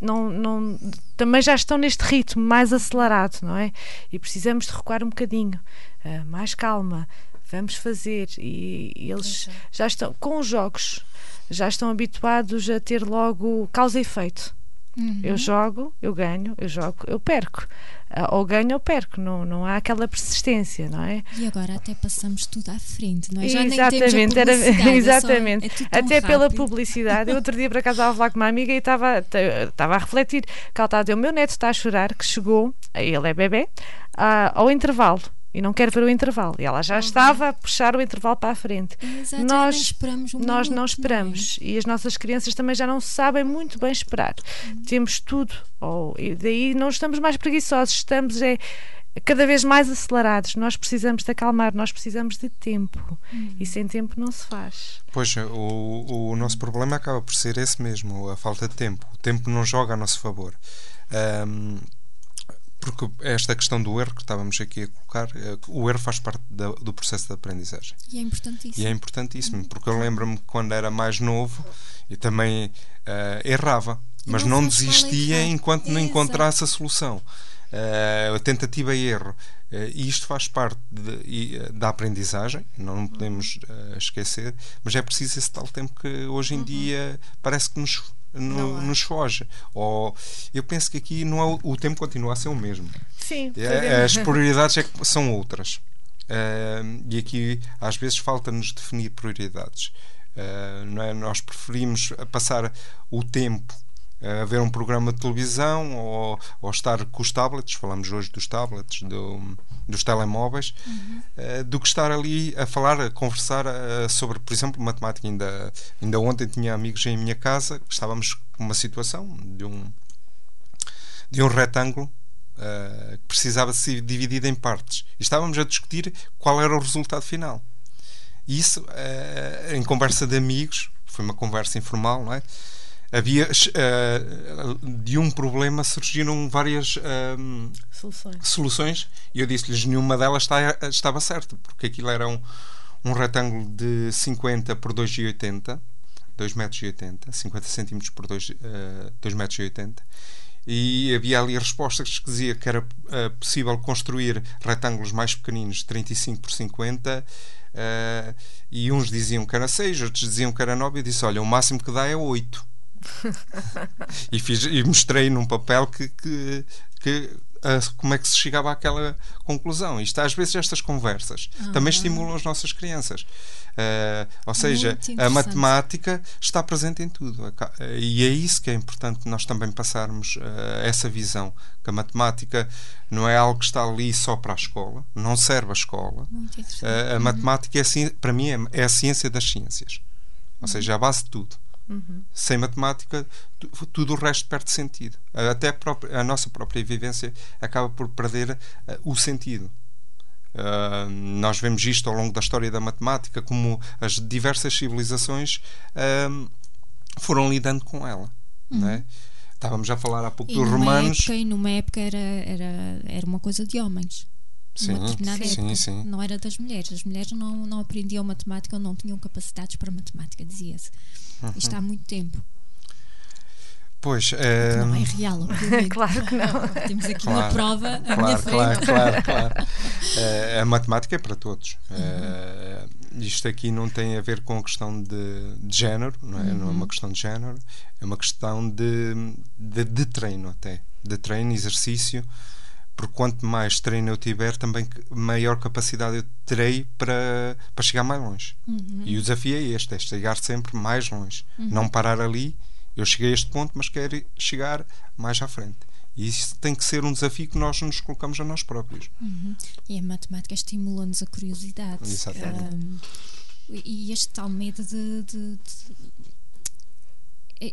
não, não, também já estão neste ritmo mais acelerado, não é? E precisamos de recuar um bocadinho, uh, mais calma, vamos fazer. E, e eles já estão, com os jogos, já estão habituados a ter logo causa e efeito. Uhum. Eu jogo, eu ganho, eu jogo, eu perco. Ou ganho ou perco, não, não há aquela persistência, não é? E agora até passamos tudo à frente, não é? Já exatamente, era, é exatamente. É até rápido. pela publicidade. Eu outro dia para casa estava a falar com uma amiga e estava, estava a refletir que ela estava a dizer: o meu neto está a chorar, que chegou, ele é bebê, uh, ao intervalo e não quer ver o intervalo. E ela já uhum. estava a puxar o intervalo para a frente. Exato, nós esperamos um nós minuto, não esperamos não é? e as nossas crianças também já não sabem muito bem esperar. Uhum. Temos tudo, oh, e daí não estamos mais preguiçosos, estamos é cada vez mais acelerados. Nós precisamos de acalmar, nós precisamos de tempo. Uhum. E sem tempo não se faz. Pois, o, o nosso problema acaba por ser esse mesmo, a falta de tempo. O tempo não joga a nosso favor. Um, porque esta questão do erro que estávamos aqui a colocar, eh, o erro faz parte da, do processo de aprendizagem. E é importantíssimo. E é importantíssimo, porque eu lembro-me que quando era mais novo e também uh, errava, mas não, não desistia enquanto não encontrasse a solução. Uh, a tentativa e erro. Uh, e isto faz parte de, da aprendizagem, não podemos esquecer, mas é preciso esse tal tempo que hoje em uhum. dia parece que nos no, nos foge. Ou, eu penso que aqui não é, o tempo continua a ser o mesmo. Sim. É, as prioridades é que são outras. Uh, e aqui às vezes falta-nos definir prioridades. Uh, é? Nós preferimos passar o tempo a ver um programa de televisão ou, ou estar com os tablets, falamos hoje dos tablets, do, dos telemóveis, uhum. uh, do que estar ali a falar, a conversar uh, sobre, por exemplo, matemática. Ainda, ainda ontem tinha amigos em minha casa, estávamos com uma situação de um, de um retângulo uh, que precisava ser dividido em partes. E estávamos a discutir qual era o resultado final. E isso, em conversa de amigos, foi uma conversa informal, não é? Havia uh, de um problema surgiram várias uh, soluções. soluções e eu disse-lhes nenhuma delas está, estava certa porque aquilo era um, um retângulo de 50 por 2,80 2 metros e 80 50 centímetros por 2, uh, 2 metros e 80 e havia ali respostas que dizia que era uh, possível construir retângulos mais pequeninos 35 por 50 uh, e uns diziam que era 6 outros diziam que era 9 eu disse olha o máximo que dá é 8 e, fiz, e mostrei num papel que, que, que uh, como é que se chegava àquela conclusão. Isto, às vezes, estas conversas ah, também estimulam as nossas crianças. Uh, ou seja, a matemática está presente em tudo. E é isso que é importante nós também passarmos uh, essa visão. Que a matemática não é algo que está ali só para a escola, não serve à escola. Uh, a uhum. matemática, é, para mim, é, é, a ciência das ciências. Ou uhum. seja, a base de tudo. Uhum. Sem matemática, tudo o resto perde sentido. Até a, própria, a nossa própria vivência acaba por perder o sentido. Uh, nós vemos isto ao longo da história da matemática, como as diversas civilizações uh, foram lidando com ela. Uhum. Não é? Estávamos a falar há pouco e dos romanos. Época, e numa época era, era, era uma coisa de homens. Sim, sim, sim, Não era das mulheres. As mulheres não, não aprendiam matemática ou não tinham capacidades para matemática, dizia-se. Uhum. Isto há muito tempo. Pois. É... Não é real, claro que não. Temos aqui claro, uma prova à claro, minha frente. Claro, claro, claro. É, a matemática é para todos. Uhum. É, isto aqui não tem a ver com a questão de, de género, não é? Uhum. não é uma questão de género, é uma questão de, de, de treino até. De treino, exercício porque quanto mais treino eu tiver, também maior capacidade eu terei para, para chegar mais longe. Uhum. E o desafio é este: é chegar sempre mais longe. Uhum. Não parar ali eu cheguei a este ponto, mas quero chegar mais à frente. E isso tem que ser um desafio que nós nos colocamos a nós próprios. Uhum. E a matemática estimula-nos a curiosidade. Exatamente. Um, e este tal medo de, de, de,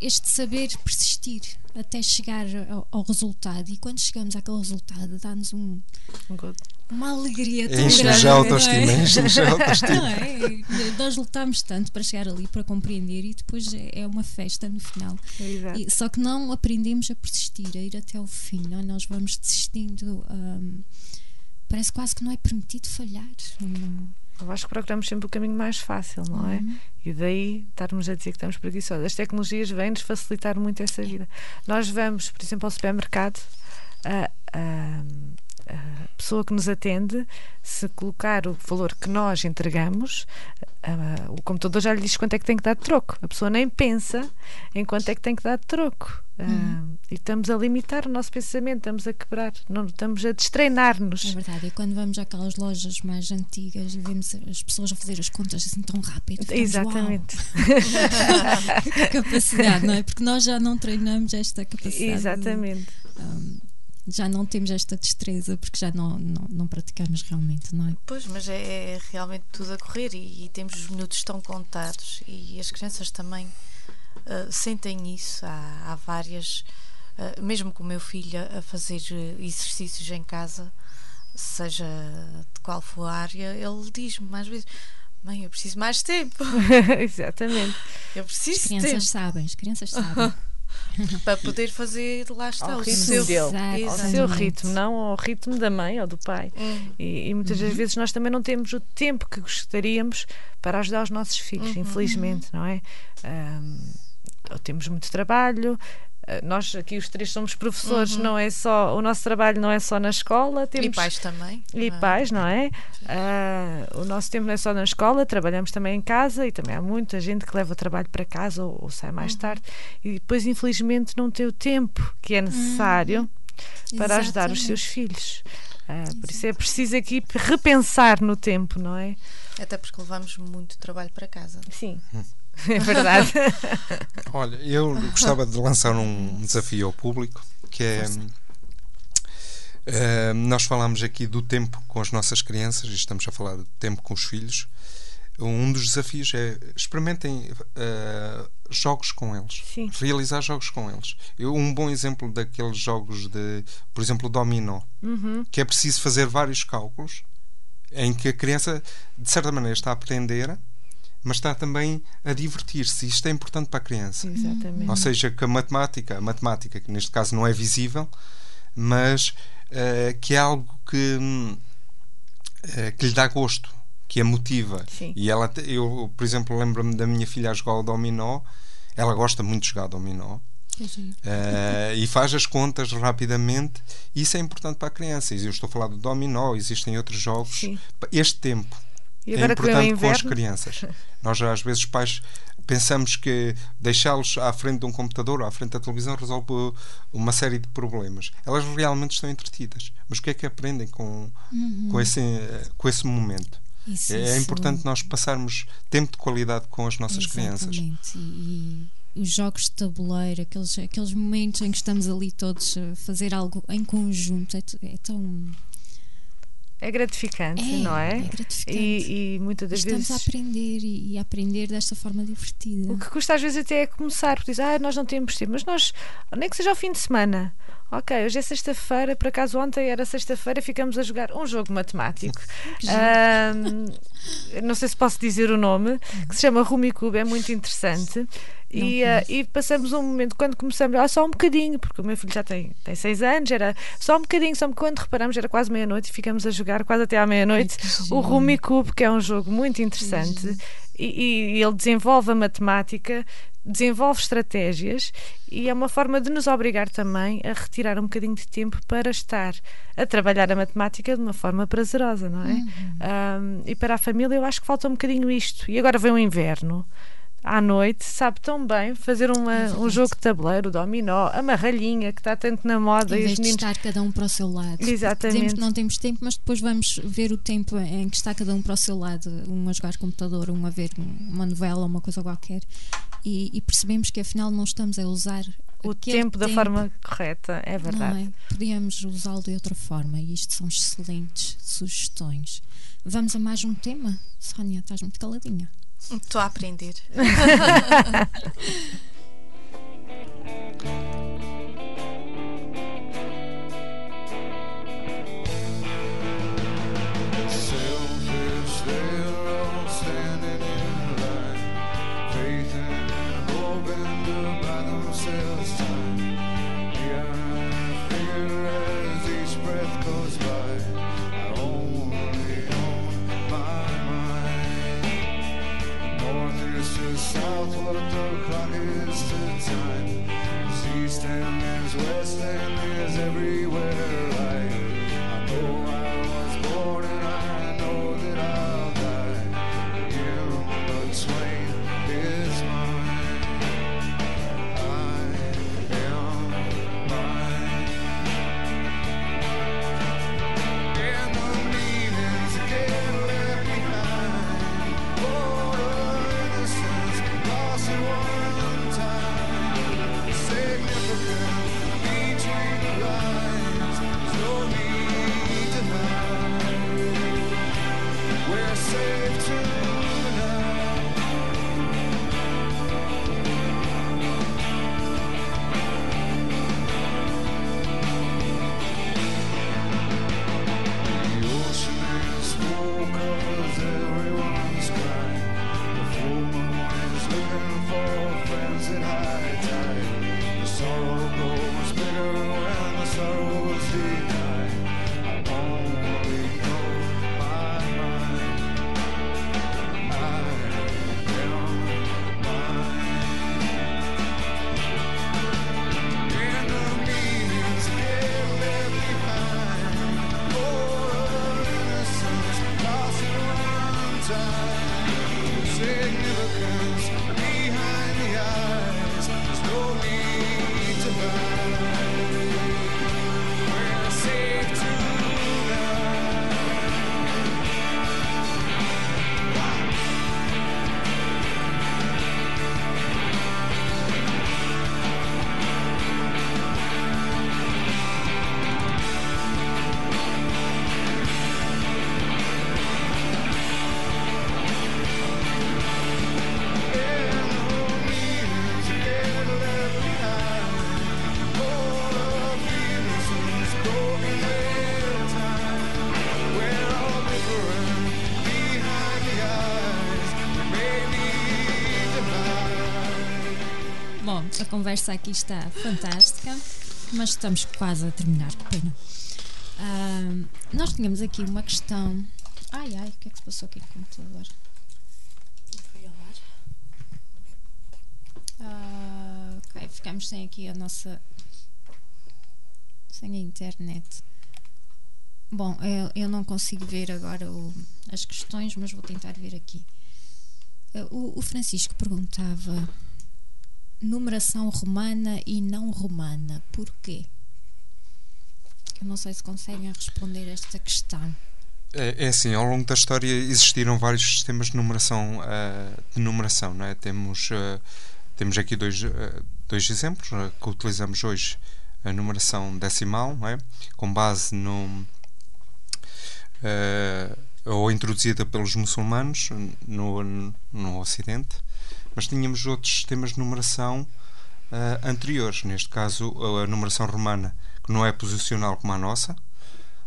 este saber persistir até chegar ao, ao, resultado. E quando chegamos àquele resultado, dá-nos um, uma alegria tão enche grande. Já autoestima, enche já autoestima. Não é? Nós lutamos tanto para chegar ali, para compreender, e depois é, é uma festa no final. E, só que não aprendemos a persistir, a ir até o fim. Não? É? Nós vamos desistindo. Um, parece quase que não é permitido falhar. Eu acho que procuramos sempre o caminho mais fácil, não é? Uhum. E daí estarmos a dizer que estamos preguiçosos. As tecnologias vêm-nos facilitar muito essa vida. Nós vamos, por exemplo, ao supermercado. A, a, a pessoa que nos atende, se colocar o valor que nós entregamos, a, o computador já lhe diz quanto é que tem que dar de troco. A pessoa nem pensa em quanto é que tem que dar de troco. Uhum. Uh, e estamos a limitar o nosso pensamento, estamos a quebrar, não, estamos a destreinar-nos. É verdade, e quando vamos àquelas lojas mais antigas e vemos as pessoas a fazer as contas assim tão rápido, ficamos, Exatamente. que capacidade, não é? Porque nós já não treinamos esta capacidade. Exatamente. De, um, já não temos esta destreza porque já não, não, não praticamos realmente, não é? Pois, mas é, é realmente tudo a correr e, e, temos os minutos tão contados e as crianças também uh, sentem isso. Há, há várias, uh, mesmo com o meu filho a fazer exercícios em casa, seja de qual for a área, ele diz-me mais vezes. Mãe, eu preciso mais tempo. Exatamente. Eu preciso as crianças tempo. sabem, as crianças sabem. para poder fazer, lá está, ao o ritmo seu, dele, ao seu ritmo, não ao ritmo da mãe ou do pai. Uhum. E, e, muitas das uhum. vezes nós também não temos o tempo que gostaríamos para ajudar os nossos filhos, uhum. infelizmente, não é? Um, temos muito trabalho, nós aqui os três somos professores, uhum. não é só o nosso trabalho não é só na escola, temos e pais também. E ah. pais, não é? Uh, o nosso tempo não é só na escola, trabalhamos também em casa e também há muita gente que leva o trabalho para casa ou, ou sai mais uhum. tarde e depois infelizmente não tem o tempo que é necessário uhum. para Exatamente. ajudar os seus filhos. Uh, por isso é preciso aqui repensar no tempo, não é? Até porque levamos muito trabalho para casa. Sim. É verdade. Olha, eu gostava de lançar um desafio ao público que é. Uh, nós falamos aqui do tempo com as nossas crianças e estamos a falar do tempo com os filhos. Um dos desafios é experimentem uh, jogos com eles, Sim. realizar jogos com eles. Eu, um bom exemplo daqueles jogos de, por exemplo, dominó, uhum. que é preciso fazer vários cálculos em que a criança, de certa maneira, está a aprender mas está também a divertir-se. Isto é importante para a criança. Exatamente. Ou seja, que a matemática, a matemática, que neste caso não é visível, mas uh, que é algo que, uh, que lhe dá gosto, que a motiva. Sim. E ela, eu, por exemplo, lembro-me da minha filha a jogar o dominó. Ela gosta muito de jogar dominó. Uh, e faz as contas rapidamente. Isso é importante para a criança. Eu estou a falar do dominó, existem outros jogos. Sim. Este tempo E agora é importante que com as crianças. Nós, às vezes, pais pensamos que deixá-los à frente de um computador ou à frente da televisão resolve uma série de problemas. Elas realmente estão entretidas. Mas o que é que aprendem com, uhum. com, esse, com esse momento? Isso, é, isso. importante nós passarmos tempo de qualidade com as nossas Exatamente. crianças. E, e os jogos de tabuleiro, aqueles, aqueles momentos em que estamos ali todos a fazer algo em conjunto, é, é tão é gratificante, é, não é? É gratificante. E, e muitas das Estamos vezes. a aprender e, e, a aprender desta forma divertida. O que custa às vezes até é começar, porque diz, ah, nós não temos tempo, mas nós, nem que seja ao fim de semana. Ok, hoje é sexta-feira, por acaso ontem era sexta-feira, ficamos a jogar um jogo matemático. um, não sei se posso dizer o nome, que se chama Rumicube, é muito interessante. E, uh, e, passamos um momento, quando começamos, ah, só um bocadinho, porque o meu filho já tem, tem seis anos, era só um bocadinho, só quando reparamos, era quase meia-noite e ficamos a jogar quase até à meia-noite o Rumicube, que é um jogo muito interessante. E, e, ele desenvolve a matemática desenvolve estratégias e é uma forma de nos obrigar também a retirar um bocadinho de tempo para estar a trabalhar a matemática de uma forma prazerosa, não é? Uhum. Um, e para a família eu acho que falta um bocadinho isto. E agora vem o inverno à noite, sabe tão bem fazer uma, um jogo de tabuleiro, o dominó, a marralhinha, que está tanto na moda. Em vez de meninos... estar cada um para o seu lado. Exatamente. Dizemos que não temos tempo, mas depois vamos ver o tempo em que está cada um para o seu lado, um a jogar computador, um a ver uma novela, uma coisa qualquer, e, e percebemos que afinal não estamos a usar o tempo da tempo, forma correta, é verdade. É? Podíamos usá-lo de outra forma e isto são excelentes sugestões. Vamos a mais um tema? Sónia, estás muito caladinha. Estou a aprender. conversa aqui está fantástica, mas estamos quase a terminar, que pena. Uh, nós tínhamos aqui uma questão. Ai ai, o que é que se passou aqui com computador? Uh, ok, ficamos sem aqui a nossa. sem a internet. bom, eu, eu, não consigo ver agora o, as questões, mas vou tentar ver aqui. Eh, o, o Francisco perguntava numeração romana e não romana, porquê? Eu não sei se conseguem responder esta questão. É, é, assim, ao longo da história existiram vários sistemas de numeração, uh, de numeração não é? temos, uh, temos aqui dois, uh, dois exemplos que utilizamos hoje. A numeração decimal, não é? com base no, ou introduzida pelos muçulmanos no, no Ocidente, mas tínhamos outros sistemas de numeração anteriores, neste caso a numeração romana, que não é posicional como a nossa,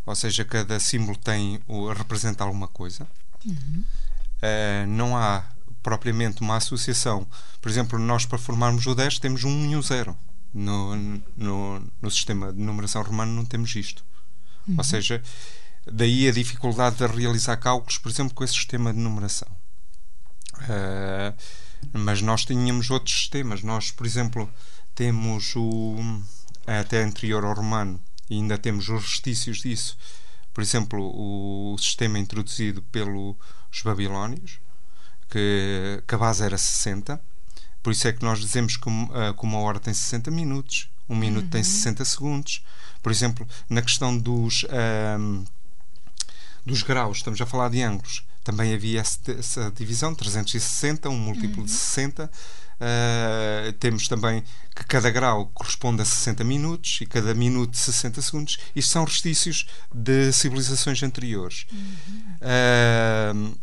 ou seja, cada símbolo tem representa alguma coisa. Uhum. Uh, não há propriamente uma associação. Por exemplo, nós para formarmos o 10 temos um 1 e um 0. No, no, no sistema de numeração romano não temos isto. Uhum. Ou seja, daí a dificuldade de realizar cálculos, por exemplo, com esse sistema de numeração. Uh, mas nós tínhamos outros sistemas. Nós, por exemplo, temos o até anterior ao romano e ainda temos os restícios disso. Por exemplo, o sistema introduzido pelos babilónios, que, que a base era 60. Por isso é que nós dizemos que, uh, que uma hora tem 60 minutos, um minuto uhum. tem 60 segundos. Por exemplo, na questão dos, uh, dos graus, estamos a falar de ângulos, também havia essa divisão, 360, um múltiplo uhum. de 60 Uh, temos também que cada grau corresponde a 60 minutos e cada minuto 60 segundos. Isto são restícios de civilizações anteriores. Uhum. Uh,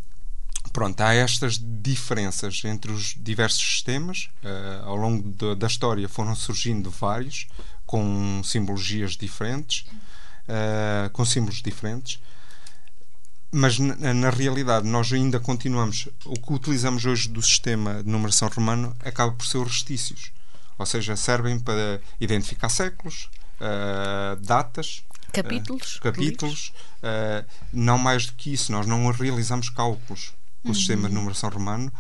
pronto, há estas diferenças entre os diversos sistemas. Uh, ao longo de, da história foram surgindo vários com simbologias diferentes, com símbolos diferentes mas na, na, realidade nós ainda continuamos o que utilizamos hoje do sistema de numeração romano acaba por ser os restícios. Ou seja, servem para identificar séculos uh, datas capítulos uh, capítulos uh, não mais do que isso, nós não realizamos cálculos com uhum. o sistema de numeração romano.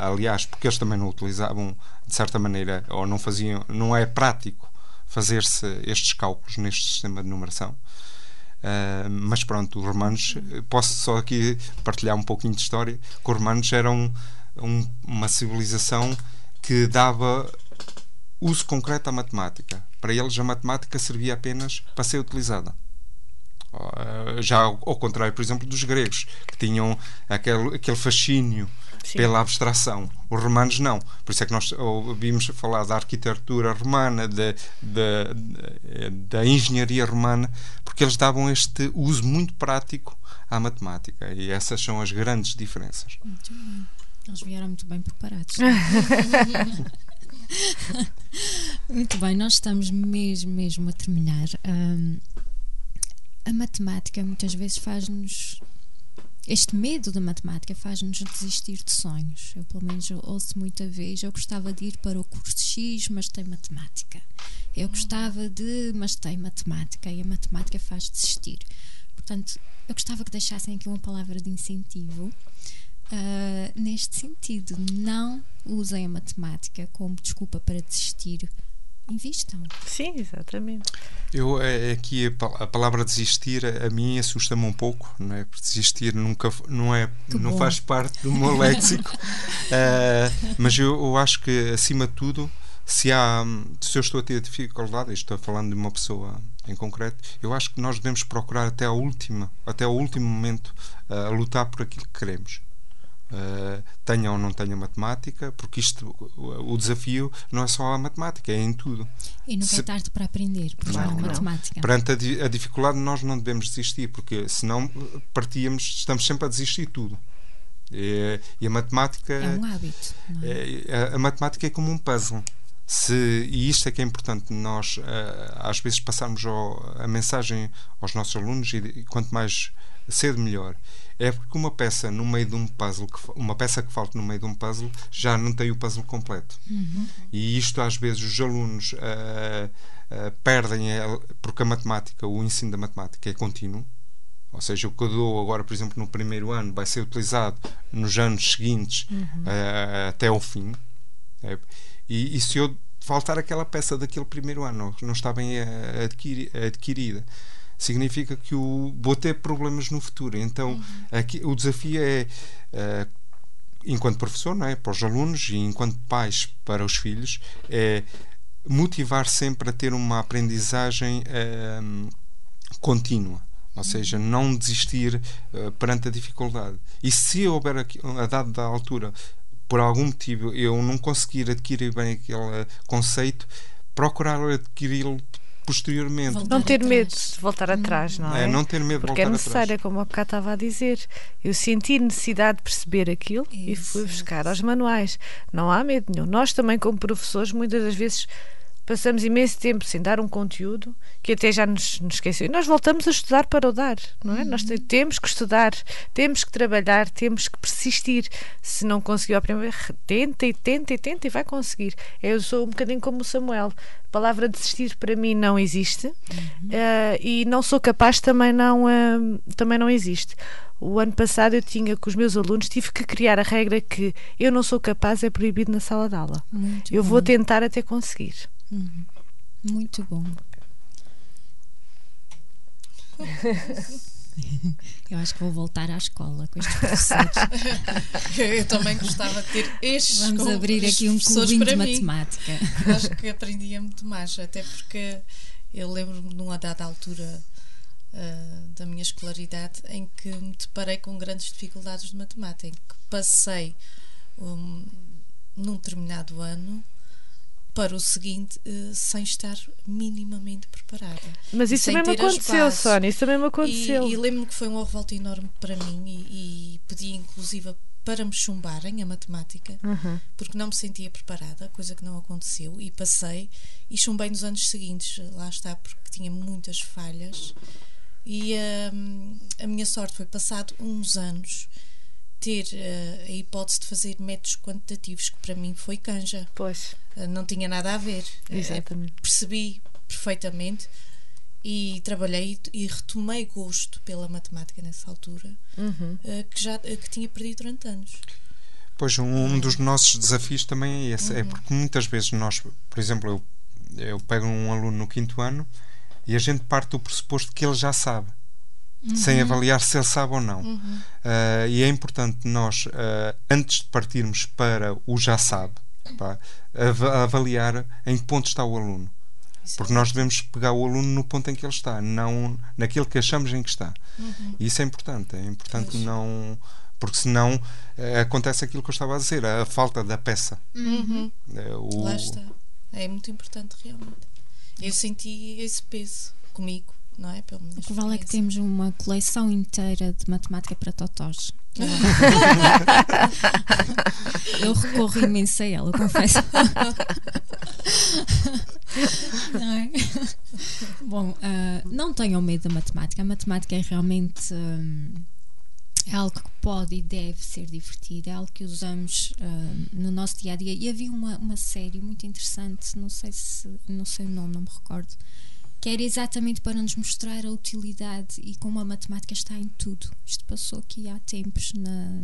Aliás, porque eles também não utilizavam de certa maneira, ou não faziam não é prático fazer-se estes cálculos neste sistema de numeração Uh, mas pronto, os romanos, posso só aqui partilhar um pouquinho de história, que os romanos eram um, uma civilização que dava uso concreto à matemática. Para eles, a matemática servia apenas para ser utilizada. Uh, já ao, contrário, por exemplo, dos gregos, que tinham aquele, aquele fascínio Sim. pela abstração. Os romanos não. Por isso é que nós ouvimos falar da arquitetura romana, da, da, da engenharia romana, porque eles davam este uso muito prático à matemática. E essas são as grandes diferenças. Muito bem. Eles vieram muito bem preparados. muito bem, nós estamos mesmo, mesmo a terminar. Um, a matemática muitas vezes faz-nos este medo da matemática faz-nos desistir de sonhos. Eu, pelo menos, ouço muita vez. Eu gostava de ir para o curso X, mas tem matemática. Eu gostava de, mas tem matemática. E a matemática faz desistir. Portanto, eu gostava que deixassem aqui uma palavra de incentivo. Uh, neste sentido, não usem a matemática como desculpa para desistir invistam. Sim, exatamente. Eu é, aqui a, a palavra desistir a, a mim assusta-me um pouco, não é? Porque desistir nunca não é que não bom. faz parte do meu léxico. uh, mas eu, eu, acho que acima de tudo, se há se eu estou a ter dificuldade, estou falando de uma pessoa em concreto, eu acho que nós devemos procurar até a última, até o último momento uh, a lutar por aquilo que queremos. Uh, tenha ou não tenha matemática, porque isto, o, o, desafio não é só a matemática, é em tudo. E nunca é Se, é tarde para aprender, porque não, não, matemática. Perante a, a, dificuldade, nós não devemos desistir, porque senão partíamos, estamos sempre a desistir de tudo. E, e a matemática. É um hábito. É? É, a, a, matemática é como um puzzle. Se, e isto é que é importante nós, uh, às vezes, passarmos ao, a mensagem aos nossos alunos, e, e quanto mais cedo, melhor é porque uma peça no meio de um puzzle, uma peça que falta no meio de um puzzle, já não tem o puzzle completo. Uhum. E isto às vezes os alunos uh, uh, perdem, porque a matemática, o ensino da matemática é contínuo. Ou seja, o que eu dou agora, por exemplo, no primeiro ano, vai ser utilizado nos anos seguintes uhum. uh, até ao fim. É, e, e, se eu faltar aquela peça daquele primeiro ano, não está bem adquirida significa que o, vou ter problemas no futuro. Então, uhum. aqui, o desafio é, uh, enquanto professor, não é? para os alunos e enquanto pais para os filhos, é motivar sempre a ter uma aprendizagem uh, contínua. Ou seja, não desistir uh, perante a dificuldade. E se houver, aqui, a dada altura, por algum motivo, eu não conseguir adquirir bem aquele conceito, procurar adquiri-lo posteriormente. Voltar não ter atrás. medo de voltar hum. atrás, não é? é? Não ter medo de Porque voltar é necessário, atrás. como o bocado estava a dizer. Eu senti necessidade de perceber aquilo Isso. e fui buscar aos manuais. Não há medo nenhum. Nós também, como professores, muitas das vezes passamos imenso tempo sem dar um conteúdo que até já nos, nos esqueceu. E nós voltamos a estudar para o dar, não é? Uhum. Nós temos que estudar, temos que trabalhar, temos que persistir. Se não conseguiu a primeira tenta e tenta e tenta e vai conseguir. Eu sou um bocadinho como o Samuel. A palavra desistir para mim não existe uhum. uh, e não sou capaz também não, uh, também não existe. O ano passado eu tinha com os meus alunos, tive que criar a regra que eu não sou capaz, é proibido na sala de aula. Muito eu bom. vou tentar até conseguir. Uhum. Muito bom. Eu acho que vou voltar à escola com estes professores. eu também gostava de ter estes Vamos abrir aqui um clubinho de matemática. Acho que aprendia muito mais, até porque eu lembro-me numa dada altura uh, da minha escolaridade em que me deparei com grandes dificuldades de matemática, em que passei um, num determinado ano para o seguinte uh, sem estar minimamente preparada. Mas isso também me aconteceu, Sónia, isso também me aconteceu. E, e lembro-me que foi uma revolta enorme para mim e, e pedi inclusive para me chumbarem a matemática, uhum. porque não me sentia preparada, coisa que não aconteceu, e passei e chumbei nos anos seguintes, lá está, porque tinha muitas falhas. E um, a minha sorte foi passado uns anos ter uh, a hipótese de fazer métodos quantitativos, que para mim foi canja. Pois. Uh, não tinha nada a ver. Eh, Exatamente. Uh, percebi perfeitamente e trabalhei e retomei gosto pela matemática nessa altura, uhum. que já que tinha perdido durante anos. Pois, um, dos nossos desafios também é esse. É uhum. É porque muitas vezes nós, por exemplo, eu, eu pego um aluno no quinto ano e a gente parte do pressuposto que ele já sabe uhum. sem avaliar se ele sabe ou não. Uhum. Uh, e é importante nós, uh, antes de partirmos para o já sabe, pá, av avaliar em que ponto está o aluno. Porque nós devemos pegar o aluno no ponto em que ele está, não naquilo que achamos em que está. Uhum. E isso é importante. É importante não. Porque senão uh, acontece aquilo que eu estava a dizer, a falta da peça. Uhum. o... Lá está. É muito importante, realmente. Eu senti esse peso comigo não é? Pelo o que vale é que temos uma coleção inteira de matemática para totós. Eu recorro imenso a ela, confesso. Não é? Bom, uh, não tenham medo da matemática. A matemática é realmente um, é algo que pode e deve ser divertido, é algo que usamos uh, no nosso dia a dia. E havia uma, uma série muito interessante, não sei se não sei o nome, não me recordo que era exatamente para nos mostrar a utilidade e como a matemática está em tudo. Isto passou aqui há tempos na.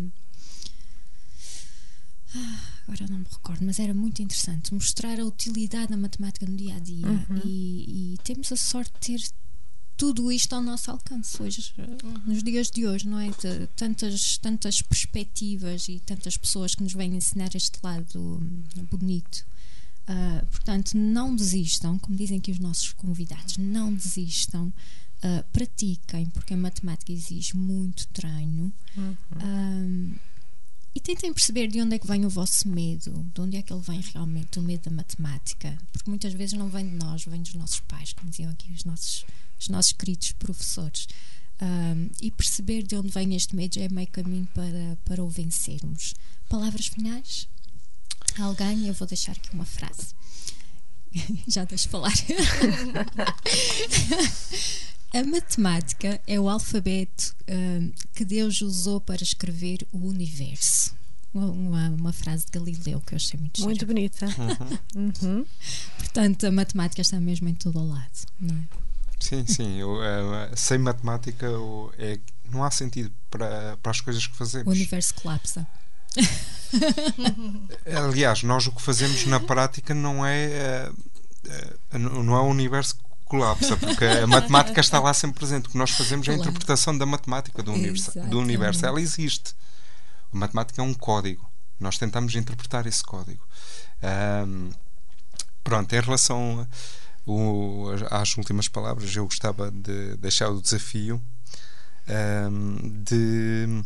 Ah, agora não me recordo, mas era muito interessante mostrar a utilidade da matemática no dia a dia. Uhum. E, e, temos a sorte de ter tudo isto ao nosso alcance hoje, uhum. nos dias de hoje, não é? De tantas, tantas perspectivas e tantas pessoas que nos vêm ensinar este lado bonito Uh, portanto, não desistam, como dizem aqui os nossos convidados, não desistam, uh, pratiquem, porque a matemática exige muito treino. Uhum. Uh, e tentem perceber de onde é que vem o vosso medo, de onde é que ele vem realmente, o medo da matemática, porque muitas vezes não vem de nós, vem dos nossos pais, como diziam aqui os nossos, os nossos queridos professores. e perceber de onde vem este medo é meio caminho para, para o vencermos. Palavras finais? Alguém, eu vou deixar aqui uma frase. Já deixo falar. A matemática é o alfabeto uh, que Deus usou para escrever o universo. Uma, uma, frase de Galileu que eu achei muito Muito gira. bonita. Uhum. Uhum. Portanto, a matemática está mesmo em todo o lado, não é? Sim, sim. Eu, uh, sem matemática eu, é, não há sentido para, para as coisas que fazemos. O universo colapsa. Aliás, nós o que fazemos na prática não é, eh, eh, não é o universo que colapsa, porque a matemática está lá sempre presente. O que nós fazemos é a interpretação da matemática do universo. Do universo. Ela existe. A matemática é um código. Nós tentamos interpretar esse código. Ahm, pronto, em relação a- o- às últimas palavras, eu gostava de deixar o desafio ahm, de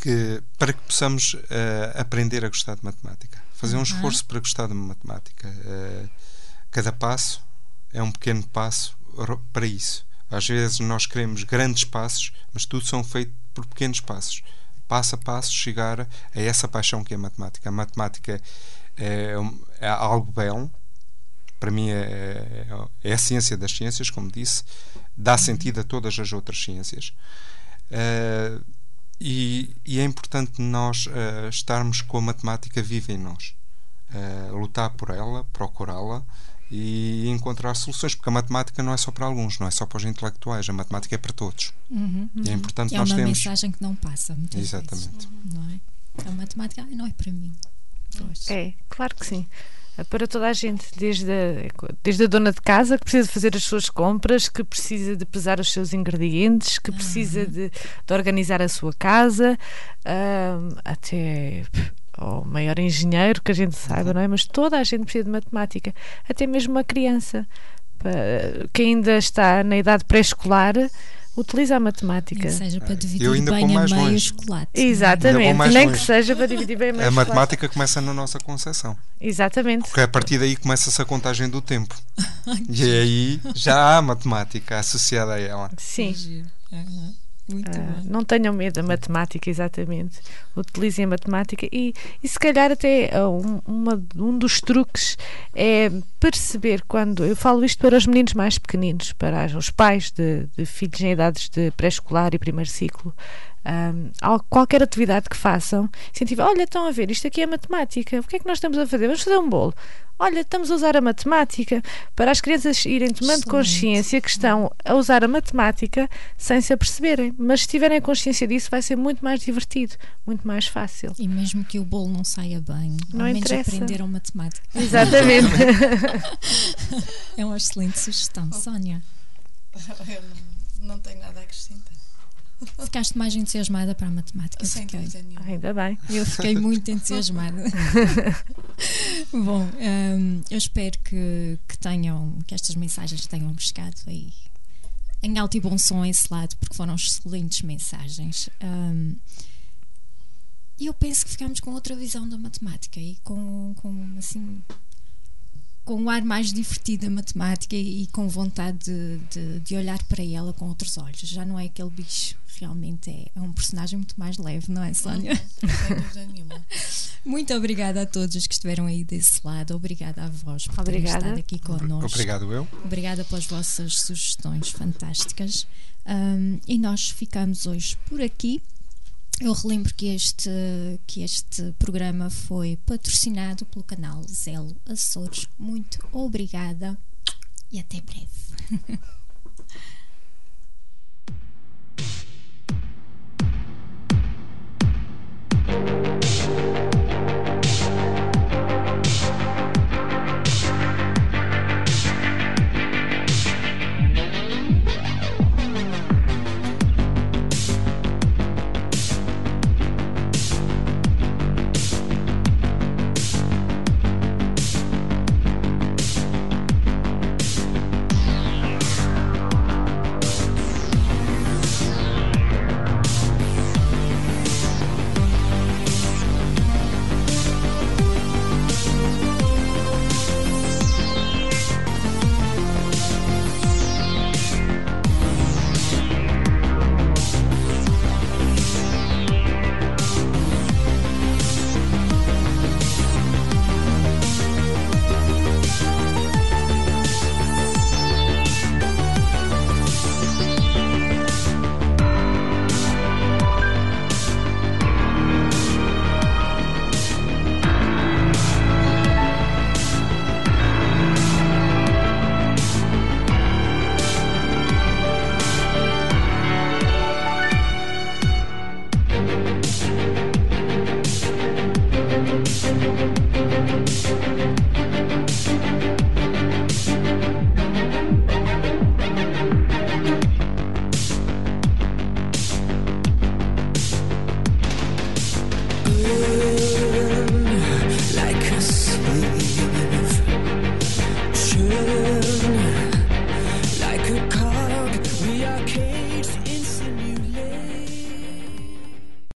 que para que possamos eh, aprender a gostar de matemática, fazer um Uhum. esforço para gostar de matemática. Eh, cada passo é um pequeno passo para isso. Às vezes nós queremos grandes passos, mas tudo são feitos por pequenos passos. Passo a passo chegar a essa paixão que é a matemática. A matemática é, é algo belo, para mim é, é a ciência das ciências, como disse, dá sentido a todas as outras ciências. Eh, e, e é importante nós eh, estarmos com a matemática viva em nós, Eh, lutar por ela, procurá-la e encontrar soluções, porque a matemática não é só para alguns, não é só para os intelectuais, a matemática é para todos. Uhum, E é importante Que é nós uma termos. mensagem que não passa muitas Exatamente. vezes. Não é? A matemática ai, não é para mim. Pois. É, claro que sim. Para toda a gente, desde a, desde a dona de casa que precisa de fazer as suas compras, que precisa de pesar os seus ingredientes, que precisa de, de organizar a sua casa, ahm, até ao maior engenheiro que a gente saiba, não é? Mas toda a gente precisa de matemática, até mesmo uma criança. Que ainda está na idade pré-escolar utiliza a matemática. Nem que seja para dividir Eu ainda bem a mais meio o longe. chocolate. é? Exatamente, mais nem longe. que seja para dividir bem A mais matemática começa na nossa concepção, Exatamente. porque a partir daí começa-se a contagem do tempo. e aí já há matemática associada a ela. Sim. Giro. Bom. não tenham medo da matemática, exatamente. Utilizem a matemática e, e se calhar até ah, um, uma- um dos truques é perceber quando. Eu falo isto para os meninos mais pequeninos, para os pais de, de filhos em idades de pré-escolar e primeiro ciclo. Al- qualquer atividade que façam, incentivar, olha, estão a ver, isto aqui é matemática, o que é que nós estamos a fazer? Vamos fazer um bolo. Olha, estamos a usar a matemática para as crianças irem tomando Excelente. consciência que estão a usar a matemática sem se aperceberem. Mas se tiverem consciência disso, vai ser muito mais divertido, muito mais fácil. E mesmo que o bolo não saia bem, Não ao menos interessa. aprenderam matemática. Exatamente. É uma excelente sugestão. Sónia, Eu não, não tenho nada a acrescentar. Ficaste mais entusiasmada para a matemática. Sem Fiquei. dúvida nenhuma. Ainda bem. Eu fiquei muito entusiasmada. Bom, hum, eu espero que, que tenham, que estas mensagens tenham chegado aí em alto e bom som a esse lado, porque foram excelentes mensagens. Hum, E eu penso que ficamos com outra visão da matemática e com, com assim com um ar mais divertido da matemática e com vontade de, de, de olhar para ela com outros olhos. Já não é aquele bicho, realmente é, é um personagem muito mais leve, não é, Sónia? Nenhuma. Muito obrigada a todos os que estiveram aí desse lado. Obrigada a vós por terem Obrigada. estado aqui connosco. Obrigado eu. Obrigada pelas vossas sugestões fantásticas. Um, e nós ficamos hoje por aqui. Eu relembro que este, que este programa foi patrocinado pelo canal Zelo Açores. Muito obrigada e até breve.